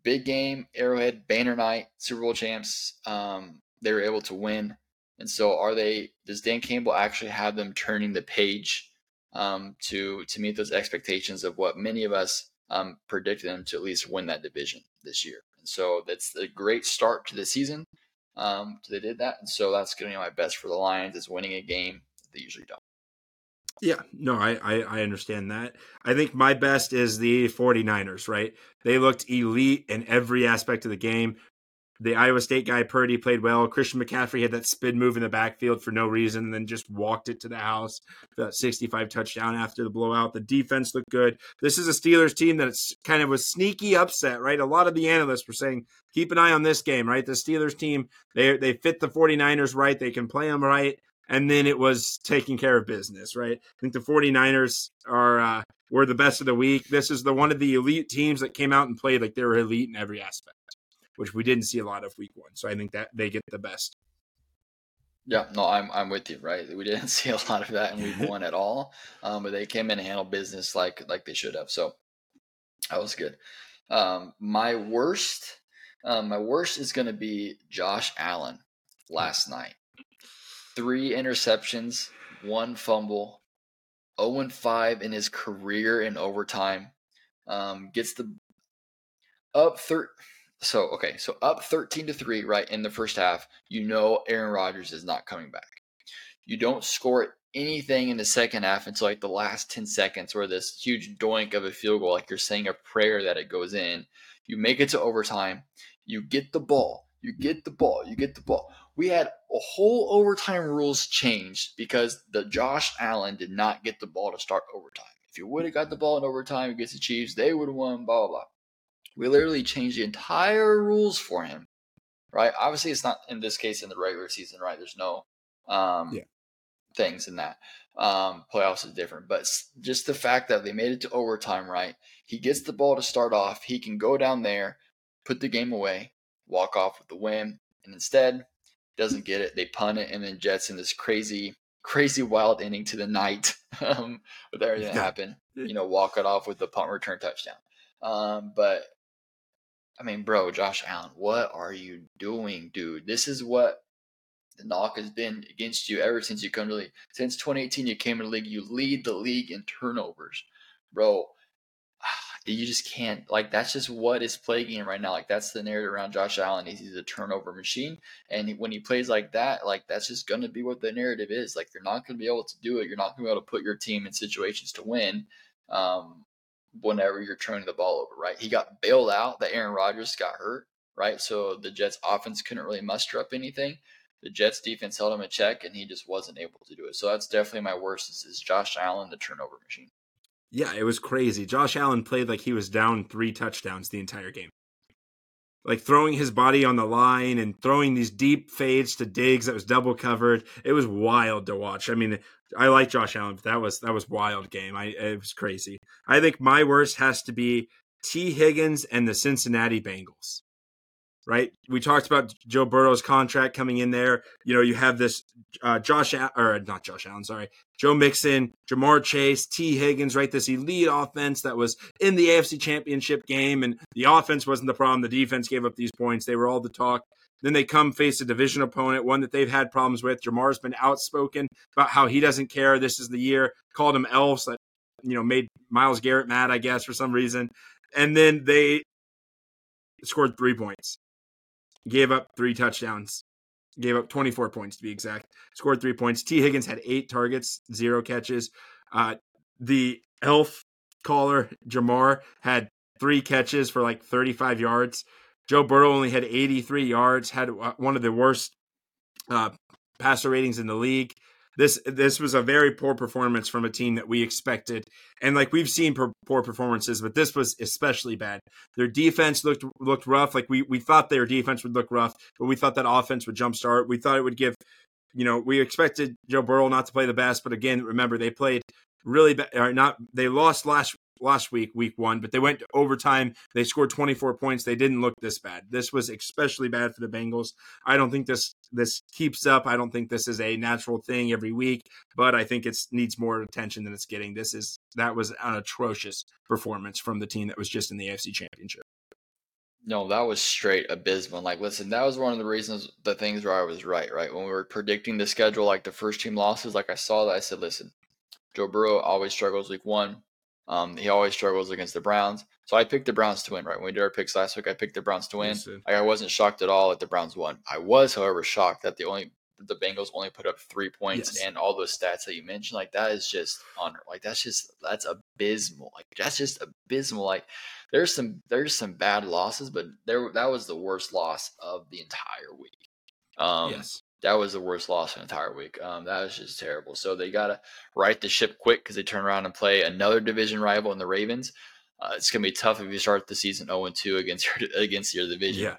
Big game, Arrowhead, Banner Night, Super Bowl champs. Um, they were able to win. And so, are they? Does Dan Campbell actually have them turning the page um, to to meet those expectations of what many of us um, predicted them to at least win that division this year? And so, that's a great start to the season. Um, they did that, and so that's going to be my best for the Lions is winning a game they usually don't. Yeah, no, I, I, I understand that. I think my best is the 49ers, right? They looked elite in every aspect of the game the Iowa State guy Purdy played well. Christian McCaffrey had that spin move in the backfield for no reason, and then just walked it to the house. That 65 touchdown after the blowout. The defense looked good. This is a Steelers team that's kind of a sneaky upset, right? A lot of the analysts were saying, keep an eye on this game, right? The Steelers team, they they fit the 49ers right. They can play them right. And then it was taking care of business, right? I think the 49ers are uh, were the best of the week. This is the one of the elite teams that came out and played like they were elite in every aspect which we didn't see a lot of week one. So I think that they get the best. Yeah, no, I'm I'm with you. Right, we didn't (laughs) see a lot of that in week (laughs) one at all, um, but they came in and handled business like like they should have. So that was good. Um, my worst, um, my worst is going to be Josh Allen last night. Three interceptions, one fumble, 0 and 5 in his career in overtime. Um, gets the up third so okay, so up 13 to 3 right in the first half, you know Aaron Rodgers is not coming back. You don't score anything in the second half until like the last 10 seconds where this huge doink of a field goal, like you're saying a prayer that it goes in. You make it to overtime. You get the ball. You get the ball. You get the ball. We had a whole overtime rules changed because the Josh Allen did not get the ball to start overtime. If you would have got the ball in overtime against the Chiefs, they would have won, blah, blah, blah. We literally changed the entire rules for him, right? Obviously, it's not in this case in the regular season, right? There's no um, yeah. things in that. Um, playoffs is different, but just the fact that they made it to overtime, right? He gets the ball to start off. He can go down there, put the game away, walk off with the win, and instead doesn't get it. They punt it, and then Jets in this crazy, crazy wild inning to the night (laughs) um, with everything that happened. You know, walk it off with the punt return touchdown. Um, but I mean, bro, Josh Allen, what are you doing, dude? This is what the knock has been against you ever since you come to the league. Since 2018, you came to the league. You lead the league in turnovers, bro. (sighs) You just can't like that's just what is plaguing him right now. Like that's the narrative around Josh Allen. He's, he's a turnover machine, and when he plays like that, like that's just gonna be what the narrative is. Like you're not gonna be able to do it. You're not gonna be able to put your team in situations to win. Um, whenever you're turning the ball over, right? He got bailed out. That Aaron Rodgers got hurt, right? So the Jets offense couldn't really muster up anything the Jets defense held him in check and he just wasn't able to do it. So that's definitely my worst is, is Josh Allen, the turnover machine. Yeah, it was crazy. Josh Allen played like he was down three touchdowns the entire game. Like throwing his body on the line and throwing these deep fades to Diggs that was double covered. It was wild to watch. I mean, I like Josh Allen, but that was that was wild game. I it was crazy. I think my worst has to be Tee Higgins and the Cincinnati Bengals right? We talked about Joe Burrow's contract coming in there. You know, you have this uh, Josh or not Josh Allen, sorry, Joe Mixon, Ja'Marr Chase, Tee Higgins, right? This elite offense that was in the AFC Championship game, and the offense wasn't the problem. The defense gave up these points. They were all the talk. Then they come face a division opponent, one that they've had problems with. Ja'Marr's been outspoken about how he doesn't care. This is the year. Called him elves that you know made Myles Garrett mad, I guess, for some reason. And then they scored three points gave up three touchdowns, gave up 24 points to be exact, scored three points. Tee Higgins had eight targets, zero catches. Uh, the elf caller, Ja'Marr, had three catches for like 35 yards. Joe Burrow only had 83 yards, had uh, one of the worst uh, passer ratings in the league this this was a very poor performance from a team that we expected. And like we've seen poor performances but this was especially bad. Their defense looked looked rough. Like we we thought their defense would look rough but we thought that offense would jumpstart. We thought it would give you know we expected joe burrow not to play the best but again remember they played really bad not they lost last last week, week one, but they went to overtime. They scored 24 points. They didn't look this bad. This was especially bad for the Bengals. I don't think this this keeps up. I don't think this is a natural thing every week, but I think it needs more attention than it's getting. This is that was an atrocious performance from the team that was just in the AFC Championship. No, that was straight abysmal. Like, listen, that was one of the reasons, the things where I was right, right? When we were predicting the schedule, like the first team losses, like I saw that, I said, listen, Joe Burrow always struggles week one. Um, he always struggles against the Browns. So I picked the Browns to win, right? When we did our picks last week, I picked the Browns to win. I wasn't shocked at all that the Browns won. I was, however, shocked that the only the Bengals only put up three points yes. and all those stats that you mentioned, like that is just on like that's just that's abysmal. Like that's just abysmal. Like there's some there's some bad losses, but there that was the worst loss of the entire week. Um yes that was the worst loss of the entire week. Um, that was just terrible. So they got to right the ship quick because they turn around and play another division rival in the Ravens. Uh, it's going to be tough if you start the season 0 2 against (laughs) your, against your division. Yeah.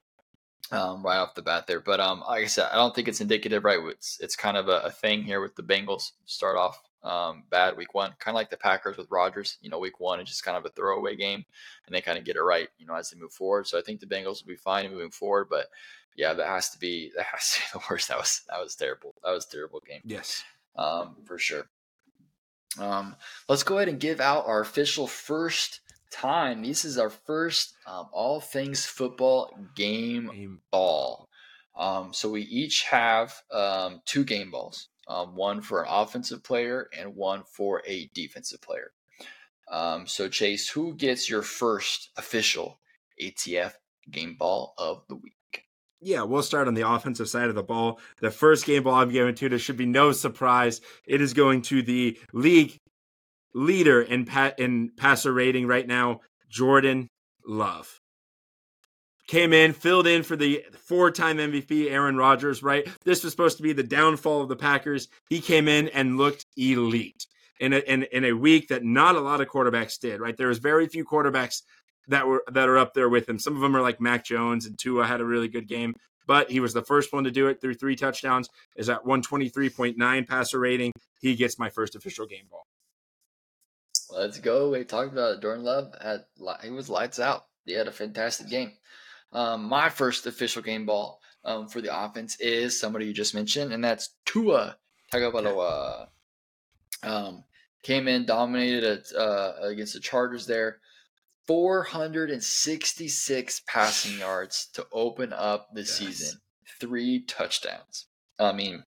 Um, right off the bat there. But um, like I said, I don't think it's indicative, right? It's, it's kind of a, a thing here with the Bengals start off um, bad week one, kind of like the Packers with Rodgers. You know, week one is just kind of a throwaway game, and they kind of get it right, you know, as they move forward. So I think the Bengals will be fine moving forward, but yeah, that has to be (laughs) that has to be the worst. That was that was terrible. That was terrible game. Yes, um, for sure. Um, let's go ahead and give out our official first time. This is our first um, all things football game, game. ball. Um, so we each have um, two game balls, um, one for an offensive player and one for a defensive player. Um, so Chase, who gets your first official ATF game ball of the week? Yeah, we'll start on the offensive side of the ball. The first game ball I'm giving to, there should be no surprise. It is going to the league leader in pa- in passer rating right now, Jordan Love. Came in, filled in for the four-time MVP Aaron Rodgers, right? This was supposed to be the downfall of the Packers. He came in and looked elite in a, in, in a week that not a lot of quarterbacks did, right? There was very few quarterbacks that were that are up there with him. Some of them are like Mac Jones and Tua had a really good game, but he was the first one to do it through three touchdowns. Is at 123.9 passer rating. He gets my first official game ball. Let's go. We talked about it. Jordan Love had he was lights out. He had a fantastic game. Um, my first official game ball um, for the offense is somebody you just mentioned, and that's Tua Tagovailoa. Um, came in, dominated uh, against the Chargers there. 466 passing yards to open up the yes. season. Three touchdowns. I mean,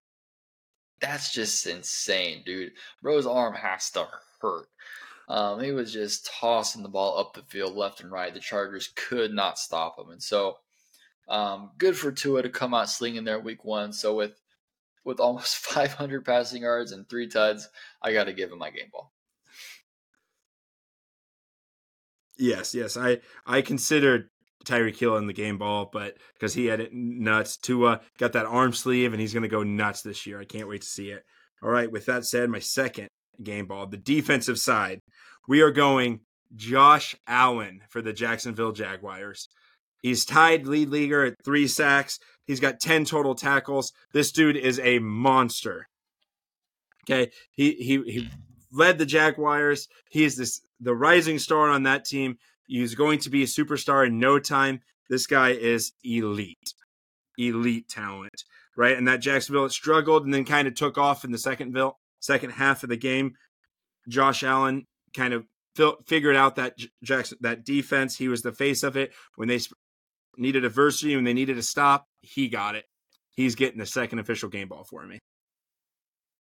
that's just insane, dude. Bro's arm has to hurt. Um, he was just tossing the ball up the field left and right. The Chargers could not stop him. And so, um, good for Tua to come out slinging there week one. So, with with almost (laughs) 500 passing yards and three tuds, I got to give him my game ball. Yes, yes. I I considered Tyreek Hill in the game ball, but because he had it nuts. Tua got that arm sleeve, and he's going to go nuts this year. I can't wait to see it. All right. With that said, my second game ball, the defensive side, we are going Josh Allen for the Jacksonville Jaguars. He's tied lead leaguer at three sacks. He's got 10 total tackles. This dude is a monster. Okay. He he he led the Jaguars. He is this the rising star on that team. He's going to be a superstar in no time. This guy is elite. Elite talent. Right. And that Jacksonville struggled and then kind of took off in the second second half of the game. Josh Allen kind of figured out that Jackson that defense. He was the face of it when they needed adversity when they needed to stop. He got it. He's getting the second official game ball for me.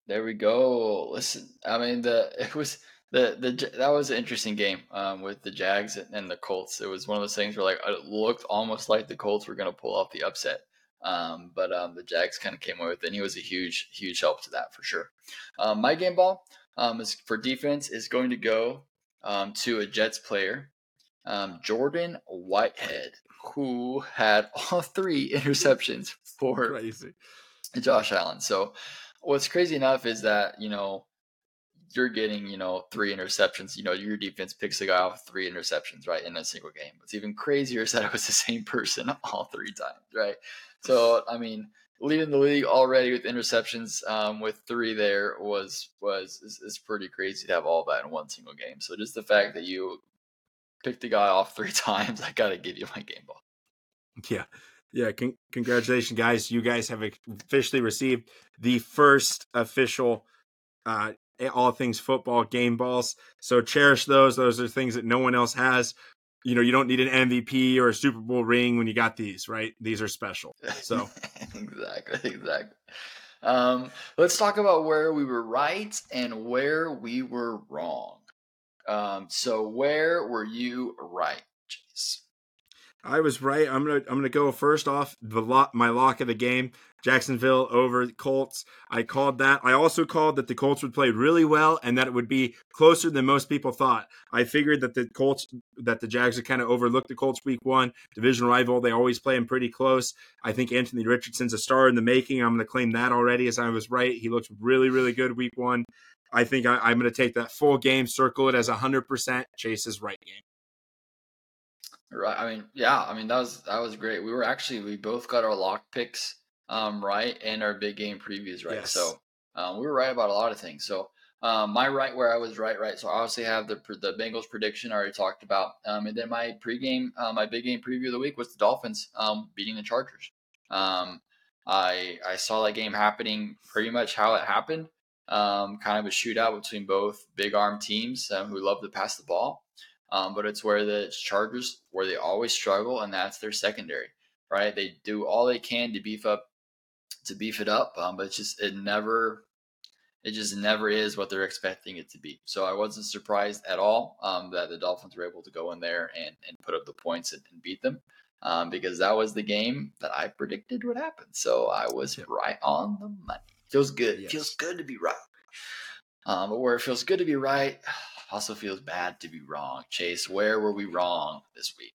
There we go. Listen, I mean the it was the the that was an interesting game um, with the Jags and the Colts. It was one of those things where like it looked almost like the Colts were going to pull off the upset. Um, but um, the Jags kind of came away with it, and he was a huge, huge help to that for sure. Um, my game ball um, is for defense is going to go um, to a Jets player, um, Jordan Whitehead, who had all (laughs) three interceptions for Crazy. Josh Allen. So what's crazy enough is that you know you're getting you know three interceptions. You know your defense picks a guy off three interceptions right in a single game. What's even crazier is (laughs) that it was the same person all three times, right? So I mean, leading the league already with interceptions um, with three there was was is, is, pretty crazy to have all that in one single game. So just the fact that you picked the guy off three (laughs) times, I got to give you my game ball. Yeah. Yeah, con- congratulations, guys! You guys have officially received the first official uh, all things football game balls. So cherish those. Those are things that no one else has. You know, you don't need an MVP or a Super Bowl ring when you got these, right? These are special. So (laughs) exactly, exactly. Um, let's talk about where we were right and where we were wrong. Um, so where were you right, Chase? I was right. I'm gonna I'm gonna go first off the lock my lock of the game. Jacksonville over Colts. I called that. I also called that the Colts would play really well and that it would be closer than most people thought. I figured that the Colts that the Jags would kind of overlook the Colts week one. Division rival, they always play them pretty close. I think Anthony Richardson's a star in the making. I'm gonna claim that already as I was right. He looks really, really good week one. I think I, am gonna take that full game, circle it as hundred percent Chase's right game. Right. I mean, yeah. I mean, that was that was great. We were actually we both got our lock picks um, right and our big game previews right. Yes. So um, we were right about a lot of things. So um, my right where I was right, right. So I obviously have the the Bengals prediction I already talked about, um, and then my pregame, uh, my big game preview of the week was the Dolphins um, beating the Chargers. Um, I I saw that game happening pretty much how it happened. Um, kind of a shootout between both big arm teams um, who love to pass the ball. Um, but it's where the Chargers, where they always struggle, and that's their secondary, right? They do all they can to beef up, to beef it up, um, but it's just it never, it just never is what they're expecting it to be. So I wasn't surprised at all um, that the Dolphins were able to go in there and, and put up the points and, and beat them. um, because that was the game that I predicted would happen. So I was Yep. right on the money. Feels good. Yes. Feels good to be right. Um, but where it feels good to be right, (sighs) also feels bad to be wrong. Chase, where were we wrong this week?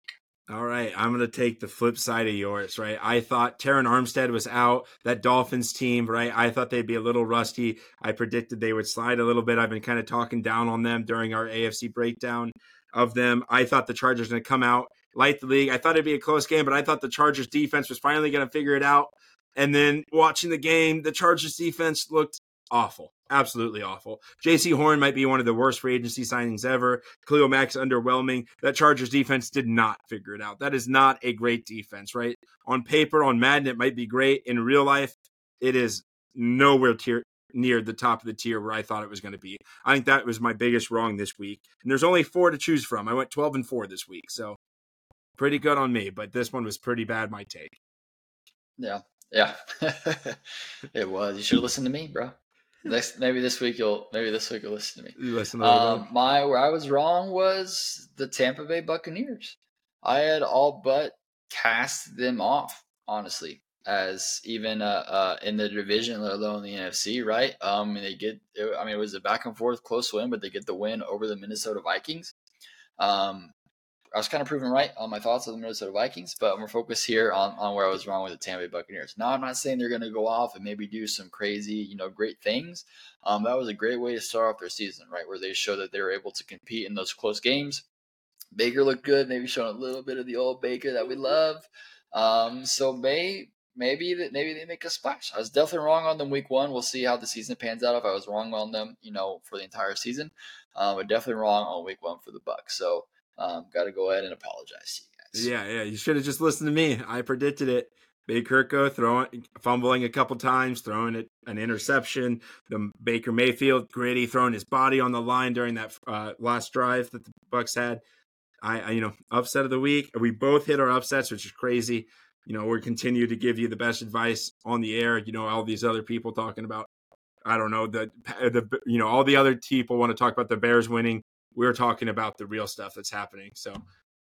All right, I'm going to take the flip side of yours, right? I thought Terron Armstead was out, that Dolphins team, right? I thought they'd be a little rusty. I predicted they would slide a little bit. I've been kind of talking down on them during our AFC breakdown of them. I thought the Chargers going to come out, light the league. I thought it'd be a close game, but I thought the Chargers defense was finally going to figure it out. And then watching the game, the Chargers defense looked awful, absolutely awful. JC Horn might be one of the worst free agency signings ever. Khalil Mack underwhelming. That Chargers defense did not figure it out. That is not a great defense, right? On paper, on Madden, it might be great. In real life, it is nowhere tier, near the top of the tier where I thought it was going to be. I think that was my biggest wrong this week. And there's only four to choose from. I went 12 and 4 this week. So pretty good on me, but this one was pretty bad, my take. Yeah, yeah, (laughs) it was. You should listen to me, bro. Next, maybe this week you'll maybe this week you'll listen to me. You listen little Um, my where I was wrong was the Tampa Bay Buccaneers. I had all but cast them off, honestly, as even uh, uh, in the division, let alone the NFC. Right? Um, and they get. I mean, it was a back and forth close win, but they get the win over the Minnesota Vikings. Um, I was kind of proven right on my thoughts of the Minnesota Vikings, but I'm gonna focus here on, on where I was wrong with the Tampa Bay Buccaneers. Now, I'm not saying they're gonna go off and maybe do some crazy, you know, great things. Um, that was a great way to start off their season, right? Where they showed that they were able to compete in those close games. Baker looked good, maybe showing a little bit of the old Baker that we love. Um, so may maybe that maybe they make a splash. I was definitely wrong on them week one. We'll see how the season pans out. If I was wrong on them, you know, for the entire season, um, but definitely wrong on week one for the Bucks. So um, got to go ahead and apologize to you guys. Yeah, yeah. You should have just listened to me. I predicted it. Baker Kirko throwing, fumbling a couple times, throwing it an interception. The Baker Mayfield gritty, throwing his body on the line during that uh, last drive that the Bucks had. I, I, you know, upset of the week. We both hit our upsets, which is crazy. You know, we continue to give you the best advice on the air. You know, all these other people talking about, I don't know, the the you know, all the other people want to talk about the Bears winning. We're talking about the real stuff that's happening. So,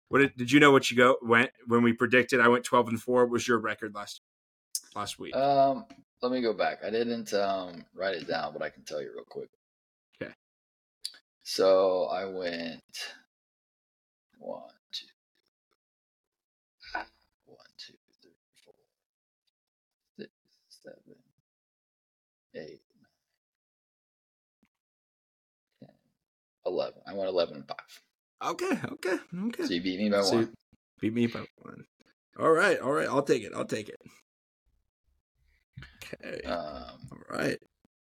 what did, did you know what you go went when we predicted? I went twelve and four. Was your record last last week? Um, let me go back. I didn't um, write it down, but I can tell you real quick. Okay. So I went one, two, one, two, three, four, six, seven, eight, 11. I went 11 and 5. Okay, okay, okay. So you beat me by so one. Beat me by one. All right, all right. I'll take it. I'll take it. Okay. Um, all right.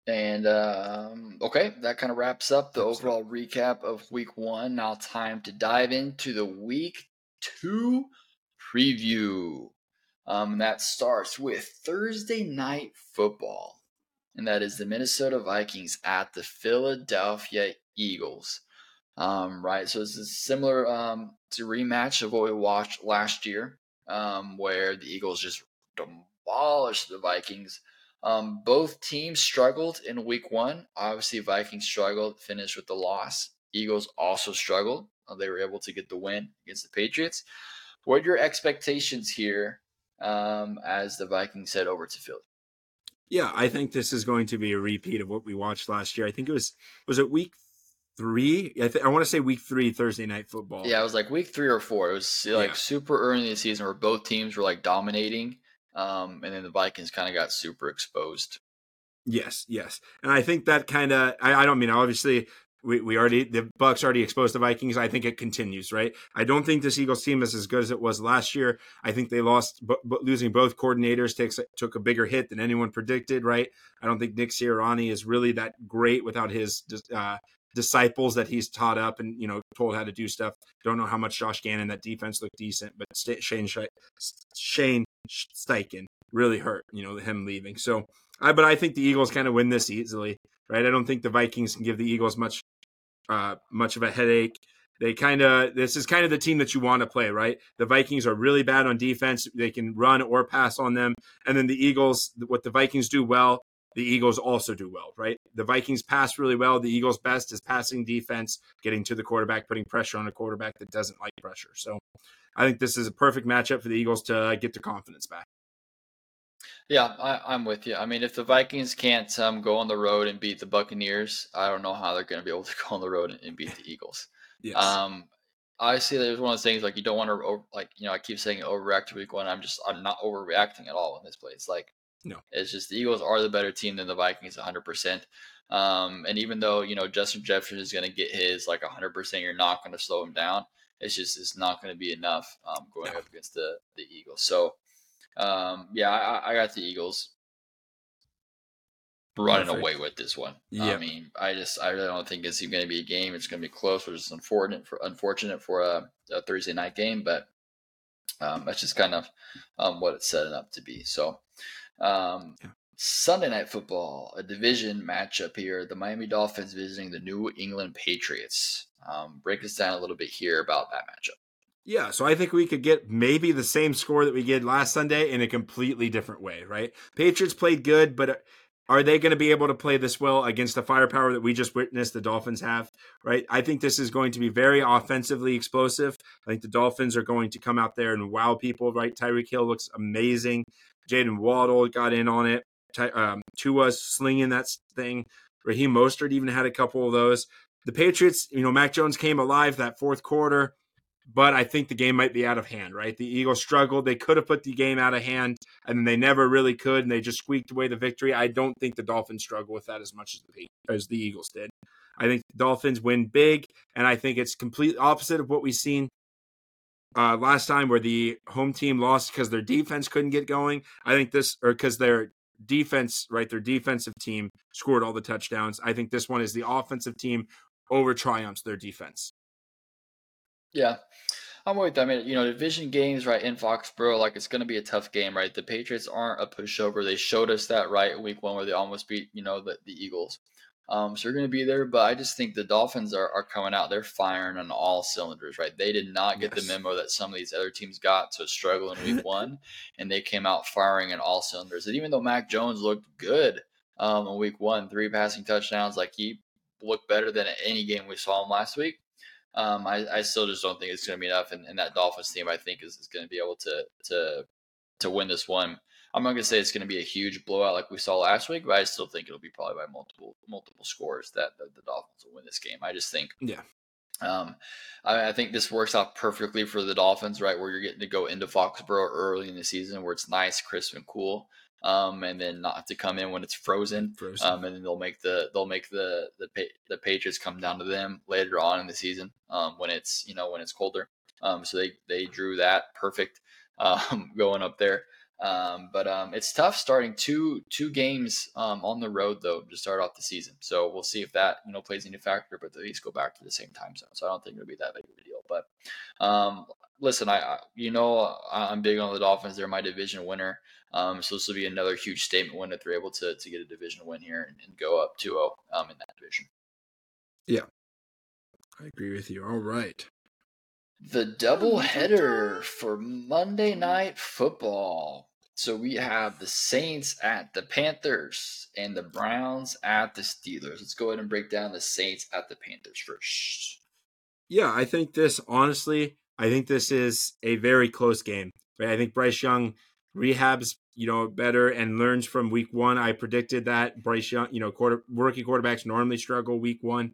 And um, okay, that kind of wraps up the wraps overall up. recap of week one. Now, time to dive into the week two preview. Um, that starts with Thursday night football, and that is the Minnesota Vikings at the Philadelphia Eagles. Um, right, so it's a similar um, to rematch of what we watched last year, um, where the Eagles just demolished the Vikings. Um, both teams struggled in week one. Obviously, Vikings struggled, finished with the loss. Eagles also struggled. Uh, they were able to get the win against the Patriots. What are your expectations here um, as the Vikings head over to Philly? Yeah, I think this is going to be a repeat of what we watched last year. I think it was was it week three? I, th- I want to say week three Thursday night football. Yeah, it was like week three or four. It was like Yeah. super early in the season where both teams were like dominating, um, and then the Vikings kind of got super exposed. Yes, yes, and I think that kind of I, I don't mean obviously we, we already the Bucks already exposed the Vikings. I think it continues, right? I don't think this Eagles team is as good as it was last year. I think they lost, but, but losing both coordinators takes took a bigger hit than anyone predicted, right? I don't think Nick Sirianni is really that great without his uh, disciples that he's taught up and you know told how to do stuff. Don't know how much Josh Gannon that defense looked decent, but Shane Sh- Shane Steichen really hurt. You know him leaving. So, I but I think the Eagles kind of win this easily, right? I don't think the Vikings can give the Eagles much uh, much of a headache. They kind of this is kind of the team that you want to play, right? The Vikings are really bad on defense. They can run or pass on them, and then the Eagles. What the Vikings do well the Eagles also do well, right? The Vikings pass really well. The Eagles' best is passing defense, getting to the quarterback, putting pressure on a quarterback that doesn't like pressure. So I think this is a perfect matchup for the Eagles to get their confidence back. Yeah, I, am with you. I mean, if the Vikings can't um, go on the road and beat the Buccaneers, I don't know how they're going to be able to (laughs) go on the road and, and beat the Eagles. yes. Um, I see there's one of those things like you don't want to like you know I keep saying overreact to week one. I'm just I'm not overreacting at all in this place. Like no, it's just the Eagles are the better team than the Vikings 100. percent um, and even though you know Justin Jefferson is going to get his like 100, percent you're not going to slow him down. It's just it's not going to be enough um, going no. up against the the Eagles. So um, yeah, I, I got the Eagles running Perfect. away with this one. Yep. I mean, I just I really don't think it's even going to be a game. It's going to be close, which is unfortunate for unfortunate for a, a Thursday night game, but um, that's just kind of um, what it's setting up to be. So. Um, yeah. Sunday night football, a division matchup here. The Miami Dolphins visiting the New England Patriots. Um, break us down a little bit here about that matchup. Yeah, so I think we could get maybe the same score that we did last Sunday in a completely different way, right? Patriots played good, but are they going to be able to play this well against the firepower that we just witnessed the Dolphins have, right? I think this is going to be very offensively explosive. I think the Dolphins are going to come out there and wow people, right? Tyreek Hill looks amazing. Jaylen Waddle got in on it. Um, Tua slinging that thing. Raheem Mostert even had a couple of those. The Patriots, you know, Mac Jones came alive that fourth quarter but I think the game might be out of hand, right? The Eagles struggled. They could have put the game out of hand, and they never really could, and they just squeaked away the victory. I don't think the Dolphins struggle with that as much as the, as the Eagles did. I think the Dolphins win big, and I think it's complete opposite of what we've seen uh, last time, where the home team lost because their defense couldn't get going. I think this, or because their defense, right, their defensive team scored all the touchdowns. I think this one is the offensive team over triumphs their defense. Yeah. I'm with that. I mean, you know, division games, right, in Foxborough, like it's going to be a tough game, right? The Patriots aren't a pushover. They showed us that, right, week one where they almost beat, you know, the, the Eagles. Um, so you're going to be there, but I just think the Dolphins are, are coming out. They're firing on all cylinders, right? They did not get yes. the memo that some of these other teams got to struggle in week (laughs) one, and they came out firing in all cylinders. And even though Mac Jones looked good um, in week one, three passing touchdowns, like he looked better than any game we saw him last week. Um, I, I still just don't think it's going to be enough, and, and that Dolphins team I think is, is going to be able to to to win this one. I'm not going to say it's going to be a huge blowout like we saw last week, but I still think it'll be probably by multiple multiple scores that the, the Dolphins will win this game. I just think, yeah, um, I, I, think this works out perfectly for the Dolphins, right? Where you're getting to go into Foxborough early in the season, where it's nice, crisp, and cool um, and then not have to come in when it's frozen. frozen. Um, and then they'll make the they'll make the the the Patriots come down to them later on in the season um, when it's you know when it's colder. Um, so they they drew that perfect um, (laughs) going up there. Um, but um, it's tough starting two two games um, on the road though to start off the season. So we'll see if that you know plays any factor. But at least go back to the same time zone, so I don't think it'll be that big of a deal. But um, listen, I, I you know I'm big on the Dolphins. They're my division winner. Um, so this will be another huge statement win if they're able to, to get a division win here and, and go up 2 0 um, in that division. Yeah, I agree with you. All right. The double header for Monday Night Football. So we have the Saints at the Panthers and the Browns at the Steelers. Let's go ahead and break down the Saints at the Panthers first. Yeah, I think this, honestly, I think this is a very close game. Right? I think Bryce Young rehabs you know better and learns from week one. I predicted that Bryce Young, you know, quarter, rookie quarterbacks normally struggle week one.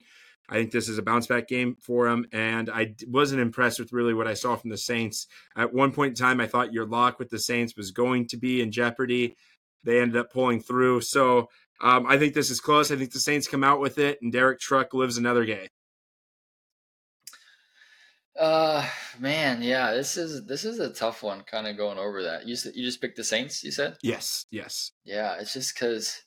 I think this is a bounce back game for him, and I wasn't impressed with really what I saw from the Saints. At one point in time, I thought your lock with the Saints was going to be in jeopardy. They ended up pulling through, so um, I think this is close. I think the Saints come out with it, and Derek Truck lives another day. Uh, man, yeah, this is this is a tough one. Kind of going over that. You you just picked the Saints. You said yes, yes. Yeah, it's just because.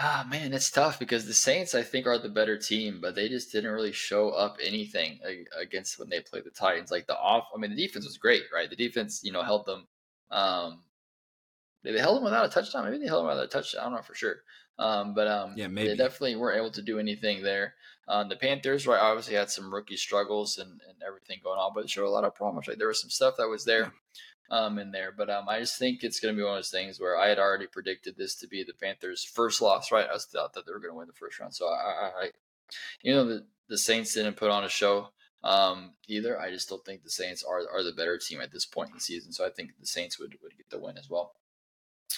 Ah, man, it's tough because the Saints, I think, are the better team, but they just didn't really show up anything against when they played the Titans. Like the off, I mean, the defense was great, right? The defense, you know, held them. Um, they held them without a touchdown. Maybe they held them without a touchdown. I don't know for sure. Um, but um, yeah, maybe they definitely weren't able to do anything there. Um, the Panthers, right, obviously had some rookie struggles and, and everything going on, but showed a lot of promise. Right, there was some stuff that was there. um, in there. But um, I just think it's going to be one of those things where I had already predicted this to be the Panthers' first loss. Right, I thought that they were going to win the first round. So I, I, you know, the the Saints didn't put on a show um, either. I just don't think the Saints are are the better team at this point in the season. So I think the Saints would would get the win as well.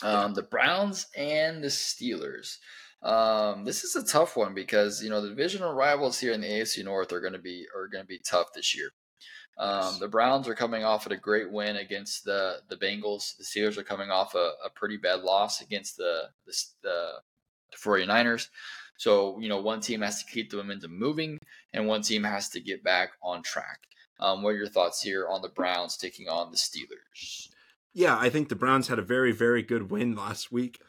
Um, the Browns and the Steelers. Um, this is a tough one because you know the divisional rivals here in the AFC North are going to be are going to be tough this year. Um, the Browns are coming off at a great win against the the Bengals. The Steelers are coming off a, a pretty bad loss against the, the the 49ers. So you know one team has to keep the momentum moving, and one team has to get back on track. Um, what are your thoughts here on the Browns taking on the Steelers? Yeah, I think the Browns had a very, very good win last week,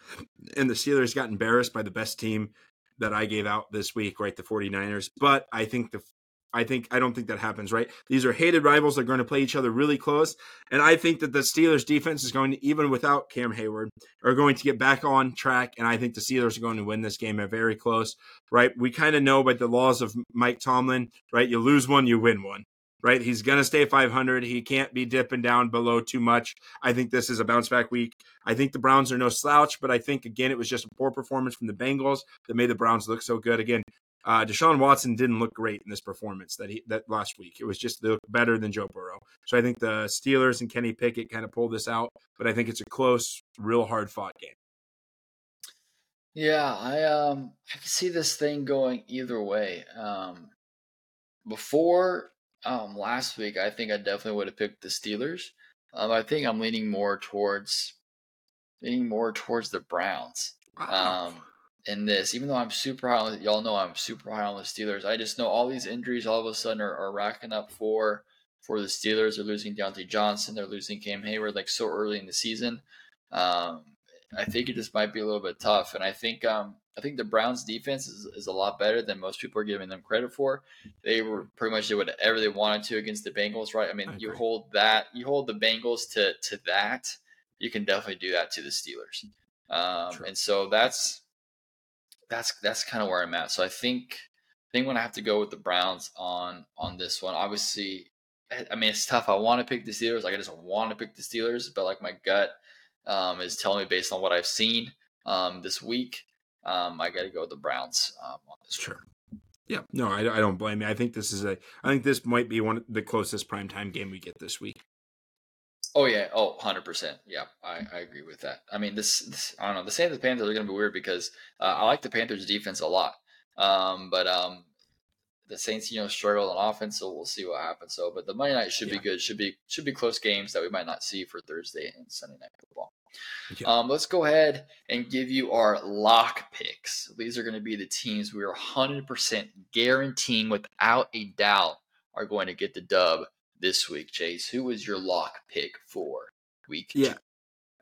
and the Steelers got embarrassed by the best team that I gave out this week, right? The 49ers. But I think the I think I don't think that happens, right? These are hated rivals. They're going to play each other really close, and I think that the Steelers defense is going to, even without Cam Heyward, are going to get back on track, and I think the Steelers are going to win this game. A very close, right? We kind of know by the laws of Mike Tomlin, right? You lose one, you win one right? He's going to stay 500. He can't be dipping down below too much. I think this is a bounce back week. I think the Browns are no slouch, but I think, again, it was just a poor performance from the Bengals that made the Browns look so good. Again, uh, Deshaun Watson didn't look great in this performance that he that last week. It was just better than Joe Burrow. So I think the Steelers and Kenny Pickett kind of pulled this out, but I think it's a close, real hard fought game. Yeah, I um I can see this thing going either way. Um, before um, last week, I think I definitely would have picked the Steelers. Um, I think I'm leaning more towards leaning more towards the Browns. Wow. Um, in this, even though I'm super high on y'all know I'm super high on the Steelers. I just know all these injuries all of a sudden are, are racking up for for the Steelers. They're losing Diontae Johnson. They're losing Cam Heyward like so early in the season. Um, I think it just might be a little bit tough. And I think um, I think the Browns defense is, is a lot better than most people are giving them credit for. They were pretty much did whatever they wanted to against the Bengals, right? I mean, I you hold that, you hold the Bengals to to that, you can definitely do that to the Steelers. Um, and so that's that's that's kind of where I'm at. So I think I think I'm have to go with the Browns on on this one. Obviously, I mean it's tough. I want to pick the Steelers. Like I just want to pick the Steelers, but like my gut um, is telling me based on what I've seen um, this week um, I got to go with the Browns um, on this. Sure. Yeah, no, I, I don't blame you. I think this is a. I think this might be one of the closest primetime game we get this week. Oh yeah, oh 100 percent. Yeah, I, I agree with that. I mean, this, this I don't know. The Saints and Panthers are going to be weird because uh, I like the Panthers defense a lot, um, but um, the Saints you know struggle on offense, so we'll see what happens. So, but the Monday night should yeah. be good. Should be should be close games that we might not see for Thursday and Sunday night football. Yeah. Um, let's go ahead and give you our lock picks. These are going to be the teams we are 100% guaranteeing without a doubt are going to get the dub this week. Chase, who was your lock pick for week yeah. Two?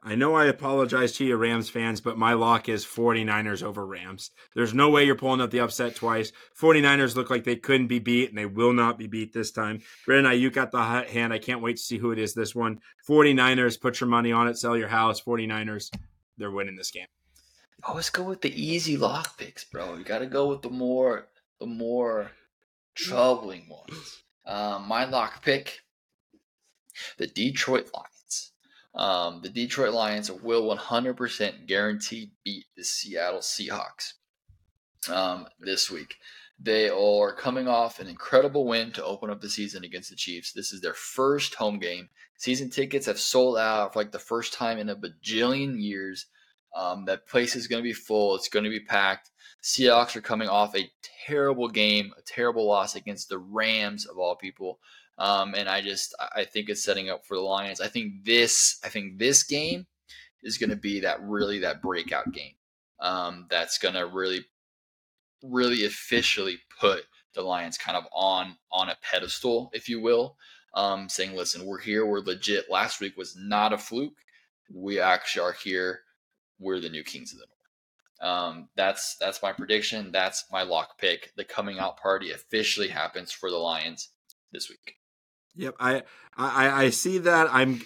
I know I apologize to you, Rams fans, but my lock is 49ers over Rams. There's no way you're pulling up the upset twice. 49ers look like they couldn't be beat, and they will not be beat this time. Brandon, you got the hot hand. I can't wait to see who it is this one. 49ers, put your money on it, sell your house. 49ers, they're winning this game. Always go with the easy lock picks, bro. You got to go with the more, the more troubling ones. Um, my lock pick, the Detroit Lions. Um, the Detroit Lions will 100% guaranteed beat the Seattle Seahawks um, this week. They are coming off an incredible win to open up the season against the Chiefs. This is their first home game. Season tickets have sold out for like the first time in a bajillion years. Um, that place is going to be full. It's going to be packed. Seahawks are coming off a terrible game, a terrible loss against the Rams of all people. Um, and I just I think it's setting up for the Lions. I think this I think this game is going to be that really that breakout game. Um, that's going to really really officially put the Lions kind of on on a pedestal, if you will. Um, saying, listen, we're here, we're legit. Last week was not a fluke. We actually are here. We're the new kings of the north. Um, that's that's my prediction. That's my lock pick. The coming out party officially happens for the Lions this week. Yep, I I I see that. I'm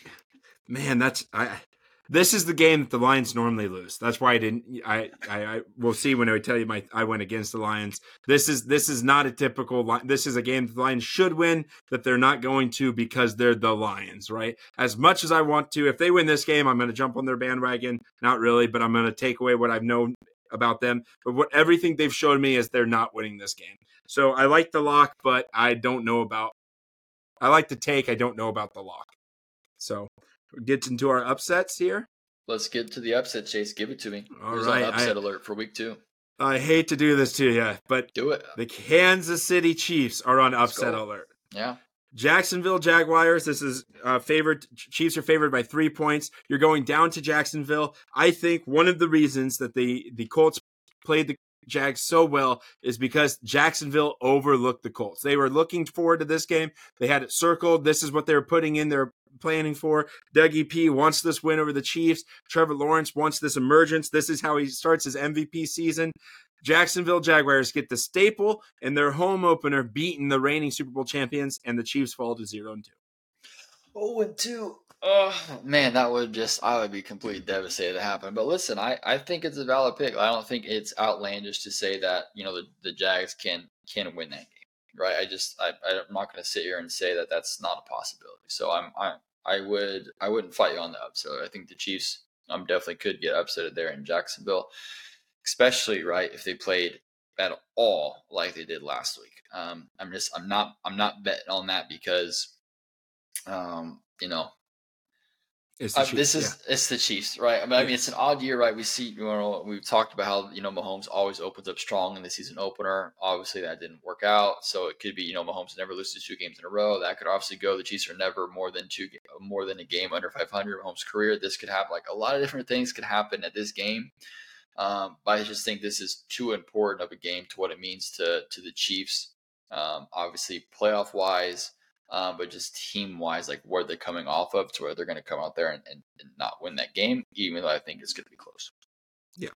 man, that's I this is the game that the Lions normally lose. That's why I didn't. I I, I will see when I tell you my I went against the Lions. This is this is not a typical. This is a game the Lions should win that they're not going to because they're the Lions, right? As much as I want to, if they win this game, I'm going to jump on their bandwagon. Not really, but I'm going to take away what I've known about them. But what everything they've showed me is they're not winning this game. So I like the lock, but I don't know about. I like the take. I don't know about the lock. So get into our upsets here. Let's get to the upset, Chase. Give it to me. All right, upset I, alert for week two. I hate to do this to you, but do it. The Kansas City Chiefs are on upset alert. Yeah. Jacksonville Jaguars. This is uh, favored. Chiefs are favored by three points. You're going down to Jacksonville. I think one of the reasons that the the Colts played the Jags so well is because Jacksonville overlooked the Colts. They were looking forward to this game. They had it circled. This is what they were putting in their planning for. Dougie P wants this win over the Chiefs. Trevor Lawrence wants this emergence. This is how he starts his MVP season. Jacksonville Jaguars get the staple in their home opener, beating the reigning Super Bowl champions, and the Chiefs fall to zero and two. Oh and two. Oh man, that would just I would be completely devastated to happen. But listen, I, I think it's a valid pick. I don't think it's outlandish to say that you know the, the Jags can can win that game, right? I just I, I'm not going to sit here and say that that's not a possibility. So I'm I I would I wouldn't fight you on the upset. I think the Chiefs um definitely could get upset there in Jacksonville, especially right if they played at all like they did last week. Um, I'm just I'm not I'm not betting on that because um, you know uh, this is yeah. it's the Chiefs, right? I mean, yeah. I mean, it's an odd year, right? We see, you know, we've talked about how you know Mahomes always opens up strong in the season opener. Obviously, that didn't work out, so it could be, you know, Mahomes never loses two games in a row. That could obviously go. The Chiefs are never more than two, more than a game under 500. Mahomes' career, this could happen. Like a lot of different things could happen at this game, um, but I just think this is too important of a game to what it means to to the Chiefs. Um, obviously, playoff wise um, but just team wise, like where they're coming off of to where they're going to come out there and, and, and, not win that game, even though I think it's going to be close. Yeah.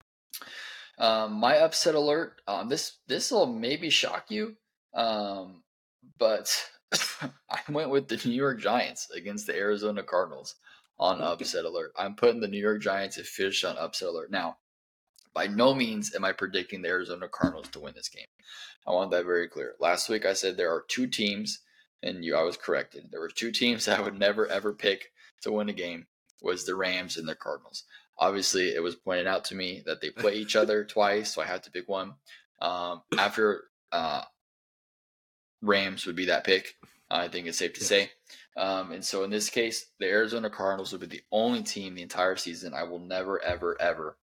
Um, my upset alert. Um, this this will maybe shock you, um, but (laughs) I went with the New York Giants against the Arizona Cardinals on (laughs) upset alert. I'm putting the New York Giants to finish on upset alert. Now, by no means am I predicting the Arizona Cardinals to win this game. I want that very clear. Last week I said there are two teams and you I was corrected. There were two teams (laughs) that I would never ever pick to win a game was the Rams and the Cardinals. Obviously, it was pointed out to me that they play each other (laughs) twice, so I had to pick one. Um, after uh, Rams would be that pick, I think it's safe to say. Um, and so in this case, the Arizona Cardinals would be the only team the entire season I will never, ever, ever,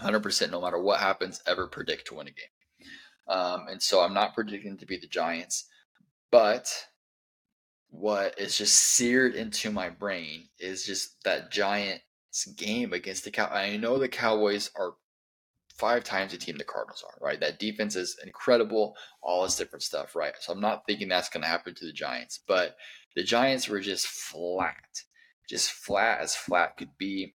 100%, no matter what happens, ever predict to win a game. Um, and so I'm not predicting to be the Giants, but what is just seared into my brain is just that Giants game against the Cow. I know the Cowboys are five times the team the Cardinals are, right? That defense is incredible, all this different stuff, right? So I'm not thinking that's going to happen to the Giants, but the Giants were just flat, just flat as flat could be.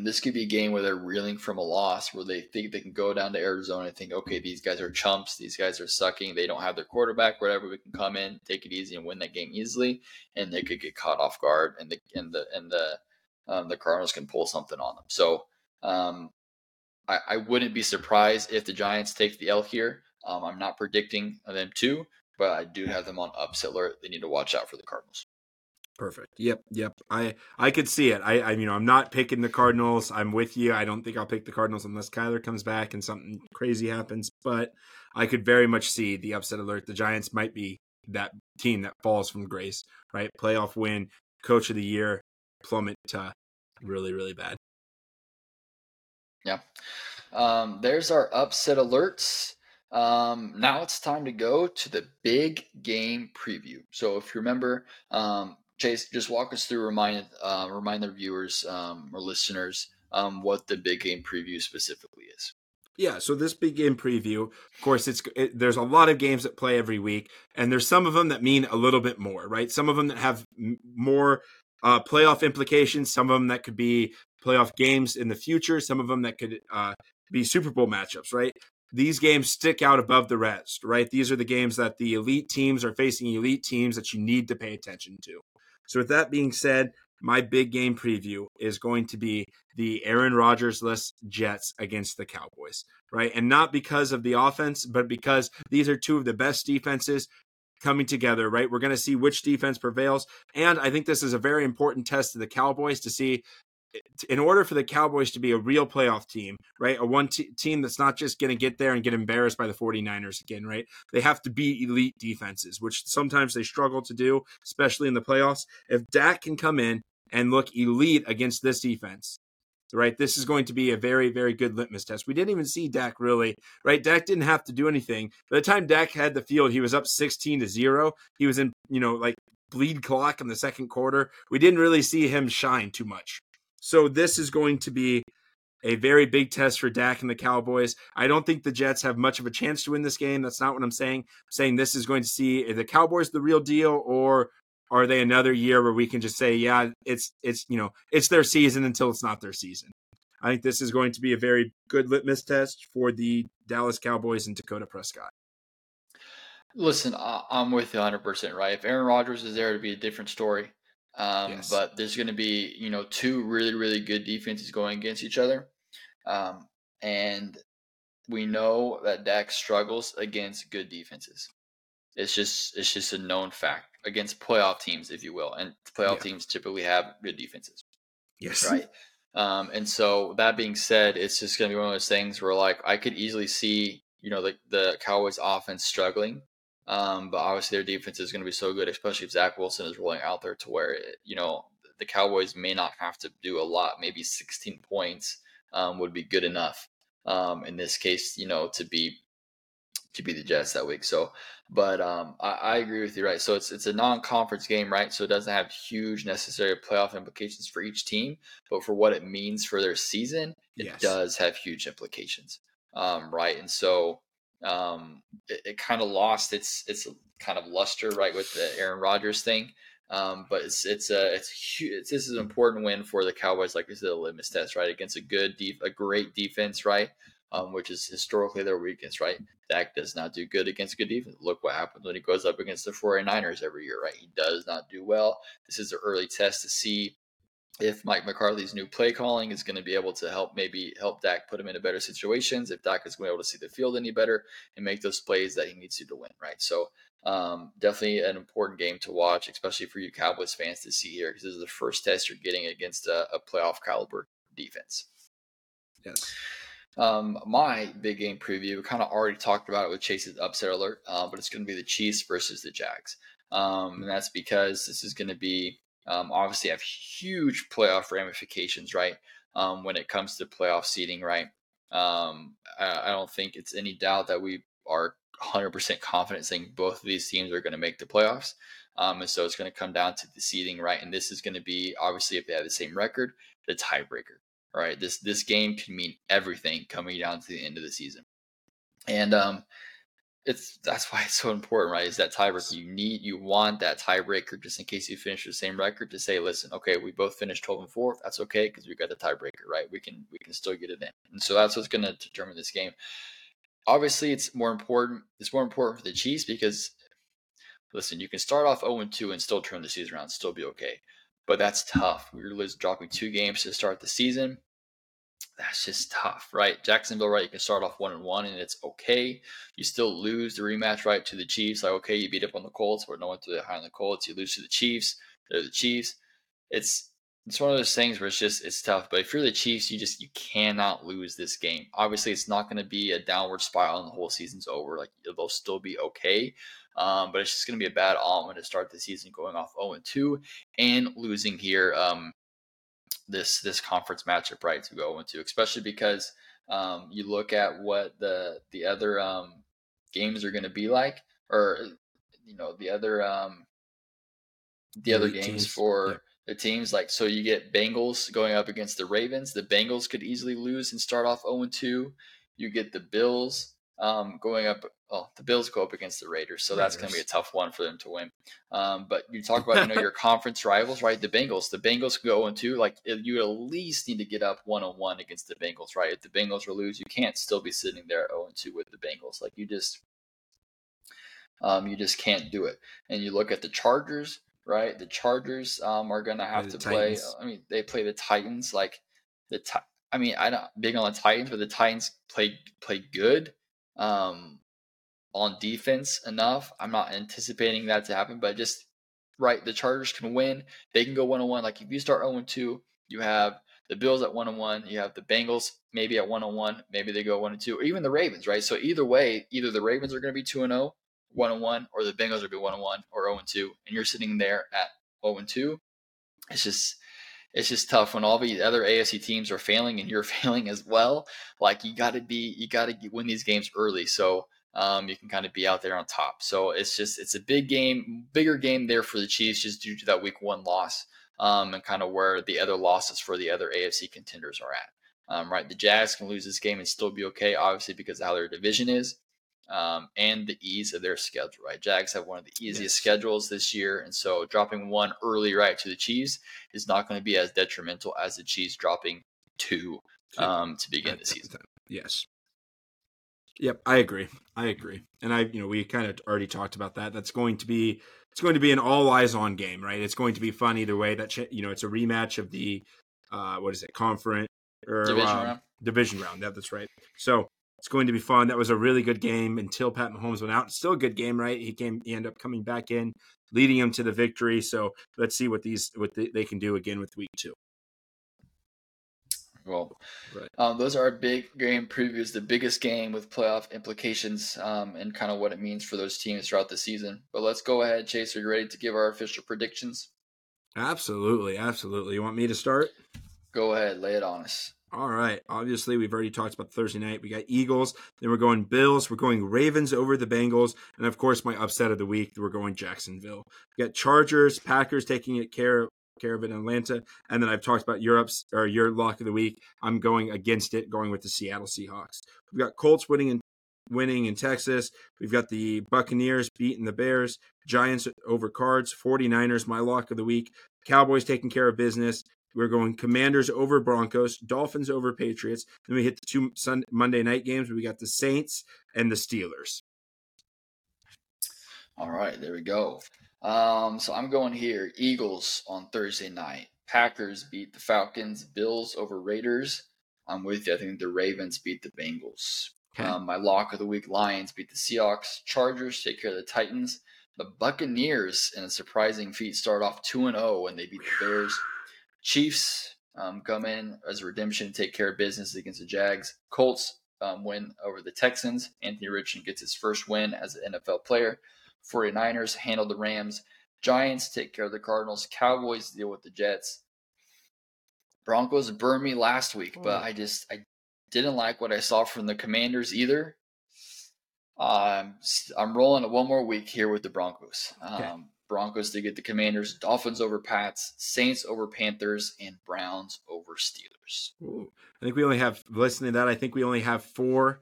And this could be a game where they're reeling from a loss, where they think they can go down to Arizona and think, okay, these guys are chumps, these guys are sucking, they don't have their quarterback, whatever. We can come in, take it easy, and win that game easily, and they could get caught off guard, and the and the and the um, the Cardinals can pull something on them. So um, I, I, wouldn't be surprised if the Giants take the L here. Um, I'm not predicting them to, but I do have them on upset alert. They need to watch out for the Cardinals. Perfect. Yep, yep. I I could see it. I I you know I'm not picking the Cardinals. I'm with you. I don't think I'll pick the Cardinals unless Kyler comes back and something crazy happens. But I could very much see the upset alert. The Giants might be that team that falls from grace. Right, playoff win, coach of the year, plummet to really really bad. Yeah. Um, there's our upset alerts. Um, now it's time to go to the big game preview. So if you remember, um, Chase, just walk us through, remind uh, remind the viewers um, or listeners um, what the big game preview specifically is. Yeah, so this big game preview, of course, it's it, there's a lot of games that play every week, and there's some of them that mean a little bit more, right? Some of them that have m- more uh, playoff implications, some of them that could be playoff games in the future, some of them that could uh, be Super Bowl matchups, right? These games stick out above the rest, right? These are the games that the elite teams are facing elite teams that you need to pay attention to. So, with that being said, my big game preview is going to be the Aaron Rodgers less Jets against the Cowboys, right? And not because of the offense, but because these are two of the best defenses coming together, right? We're going to see which defense prevails. And I think this is a very important test to the Cowboys to see in order for the Cowboys to be a real playoff team, right? A one t- team that's not just going to get there and get embarrassed by the 49ers again, right? They have to be elite defenses, which sometimes they struggle to do, especially in the playoffs. If Dak can come in and look elite against this defense, right? This is going to be a very, very good litmus test. We didn't even see Dak really, right? Dak didn't have to do anything. By the time Dak had the field, he was up 16 to 0. He was in, you know, like bleed clock in the second quarter. We didn't really see him shine too much. So this is going to be a very big test for Dak and the Cowboys. I don't think the Jets have much of a chance to win this game. That's not what I'm saying. I'm saying this is going to see the Cowboys the real deal or are they another year where we can just say, yeah, it's it's you know it's their season until it's not their season. I think this is going to be a very good litmus test for the Dallas Cowboys and Dakota Prescott. Listen, I'm with you 100 percent right. If Aaron Rodgers is there, to be a different story. Um, yes. But there's going to be, you know, two really, really good defenses going against each other. Um, and we know that Dak struggles against good defenses. It's just it's just a known fact against playoff teams, if you will, and playoff yeah. teams typically have good defenses. Yes, right. Um, and so that being said, it's just going to be one of those things where like I could easily see you know the the Cowboys offense struggling um, but obviously, their defense is going to be so good, especially if Zach Wilson is rolling out there to where, you know, the Cowboys may not have to do a lot. Maybe 16 points um, would be good enough um, in this case, you know, to be to be the Jets that week. So, but um, I, I, agree with you, right? So it's it's a non-conference game, right? So it doesn't have huge necessary playoff implications for each team, but for what it means for their season, it yes. does have huge implications, um, right? And so um, it, it kind of lost its its kind of luster right with the Aaron Rodgers thing. Um, but it's it's a it's huge. It's, this is an important win for the Cowboys, like this is a litmus test, right, against a good, def- a great defense, right, um, which is historically their weakness, right. Dak does not do good against good defense. Look what happens when he goes up against the 49ers every year, right? He does not do well. This is an early test to see if Mike McCarthy's new play calling is going to be able to help maybe help Dak put him into better situations, if Dak is going to be able to see the field any better and make those plays that he needs to to win, right? So um, definitely an important game to watch, especially for you Cowboys fans to see here, because this is the first test you're getting against a, a playoff caliber defense. Yes. Um, my big game preview, we kind of already talked about it with Chase's upset alert, uh, but it's going to be the Chiefs versus the Jags. Um, and that's because this is going to be um, obviously have huge playoff ramifications, right? Um, when it comes to playoff seeding, right? Um, I, I, don't think it's any doubt that we are 100% confident saying both of these teams are going to make the playoffs. Um, and so it's going to come down to the seeding, right? And this is going to be obviously if they have the same record, the tiebreaker. Right. This this game can mean everything coming down to the end of the season. And um, it's that's why it's so important, right? Is that tiebreaker? You need, you want that tiebreaker just in case you finish the same record to say, listen, okay, we both finished 12 and 4. That's okay because we got the tiebreaker, right? We can we can still get it in, and so that's what's going to determine this game. Obviously, it's more important. It's more important for the Chiefs because, listen, you can start off 0 and 2 and still turn the season around, still be okay, but that's tough. We're dropping two games to start the season that's just tough, right? Jacksonville, right? You can start off one and one, and it's okay. You still lose the rematch, right, to the Chiefs. Like, okay, you beat up on the Colts, but no one to the high on the Colts. You lose to the Chiefs. They're the Chiefs. It's it's one of those things where it's just it's tough. But if you're the Chiefs, you just you cannot lose this game. Obviously, it's not going to be a downward spiral and the whole season's over. Like they'll still be okay. Um, but it's just going to be a bad omen to start the season going off 0 and 2 and losing here um, this this conference matchup right to go into, especially because um, you look at what the the other um, games are going to be like, or you know the other um, the other games teams. for yeah. the teams. Like so, you get Bengals going up against the Ravens. The Bengals could easily lose and start off zero oh two. You get the Bills um, going up. Well, the Bills go up against the Raiders, so Raiders. that's going to be a tough one for them to win. Um, but you talk about you know (laughs) your conference rivals, right? The Bengals. The Bengals go into like you at least need to get up one on one against the Bengals, right? If the Bengals are lose, you can't still be sitting there zero and two with the Bengals. Like you just, um, you just can't do it. And you look at the Chargers, right? The Chargers um, are going to have to play. I mean, they play the Titans. Like the, I mean, I don't big on the Titans, but the Titans play play good um, on defense enough. I'm not anticipating that to happen, but just right, the Chargers can win. They can go one on one. Like if you start 0 2, you have the Bills at one on one. You have the Bengals maybe at one on one. Maybe they go one and two, or even the Ravens, right? So either way, either the Ravens are going to be two and zero, oh, one on one, or the Bengals to be one on one or zero and two, and you're sitting there at zero and two. It's just it's just tough when all these other AFC teams are failing and you're (laughs) failing as well. Like you got to be, you got to win these games early, so um, you can kind of be out there on top. So it's just it's a big game, bigger game there for the Chiefs just due to that Week One loss um, and kind of where the other losses for the other AFC contenders are at. Um, right, the Jags can lose this game and still be okay, obviously because of how their division is. Um, and the ease of their schedule, right? Jags have one of the easiest yes. schedules this year, and so dropping one early right to the Chiefs is not going to be as detrimental as the Chiefs dropping two um, to begin the season. Yes. Yep, I agree. I agree. And I, you know, we kind of already talked about that. That's going to be it's going to be an all eyes on game, right? It's going to be fun either way. That you know, it's a rematch of the uh, what is it, conference or division um, round? Division round. Yeah, that's right. So it's going to be fun. That was a really good game until Pat Mahomes went out. It's still a good game, right? He came, he ended up coming back in, leading him to the victory. So let's see what these what they can do again with week two. Well, right. um, those are our big game previews, the biggest game with playoff implications um, and kind of what it means for those teams throughout the season. But let's go ahead, Chase. Are you ready to give our official predictions? Absolutely. Absolutely. You want me to start? Go ahead. Lay it on us. All right. Obviously, we've already talked about Thursday night. We got Eagles. Then we're going Bills. We're going Ravens over the Bengals. And of course, my upset of the week, we're going Jacksonville. We got Chargers, Packers taking it care care of it in Atlanta. And then I've talked about Europe's or your lock of the week. I'm going against it, going with the Seattle Seahawks. We've got Colts winning in winning in Texas. We've got the Buccaneers beating the Bears, Giants over Cards, 49ers, my lock of the week. Cowboys taking care of business. We're going Commanders over Broncos, Dolphins over Patriots. Then we hit the two Sunday, Monday night games. We got the Saints and the Steelers. All right, there we go. Um, so I'm going here. Eagles on Thursday night. Packers beat the Falcons. Bills over Raiders. I'm with you. I think the Ravens beat the Bengals. Okay. Um, my lock of the week: Lions beat the Seahawks. Chargers take care of the Titans. The Buccaneers, in a surprising feat, start off two and zero oh when they beat the Bears. Chiefs um, come in as a redemption, take care of business against the Jags. Colts um, win over the Texans. Anthony Richardson gets his first win as an NFL player. 49ers handle the Rams. Giants take care of the Cardinals. Cowboys deal with the Jets. Broncos burned me last week, but I just I didn't like what I saw from the Commanders either. Um, I'm rolling it one more week here with the Broncos. Um, okay. Broncos to get the Commanders, Dolphins over Pats, Saints over Panthers, and Browns over Steelers. Ooh. I think we only have listening to that. I think we only have four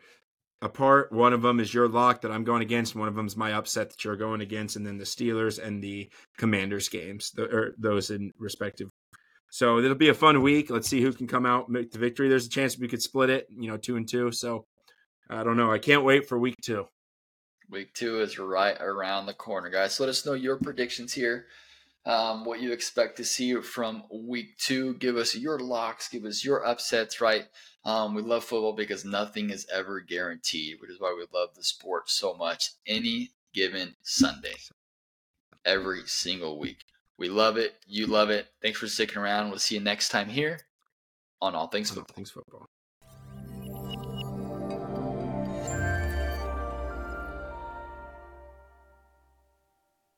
apart. One of them is your lock that I'm going against. One of them is my upset that you're going against, and then the Steelers and the Commanders games, the, or those in respective. So it'll be a fun week. Let's see who can come out make the victory. There's a chance we could split it, you know, two and two. So I don't know. I can't wait for week two. Week two is right around the corner, guys. So let us know your predictions here. Um, what you expect to see from week two. Give us your locks. Give us your upsets, right? Um, we love football because nothing is ever guaranteed, which is why we love the sport so much. Any given Sunday, every single week. We love it. You love it. Thanks for sticking around. We'll see you next time here on All Things Football. All Things Football.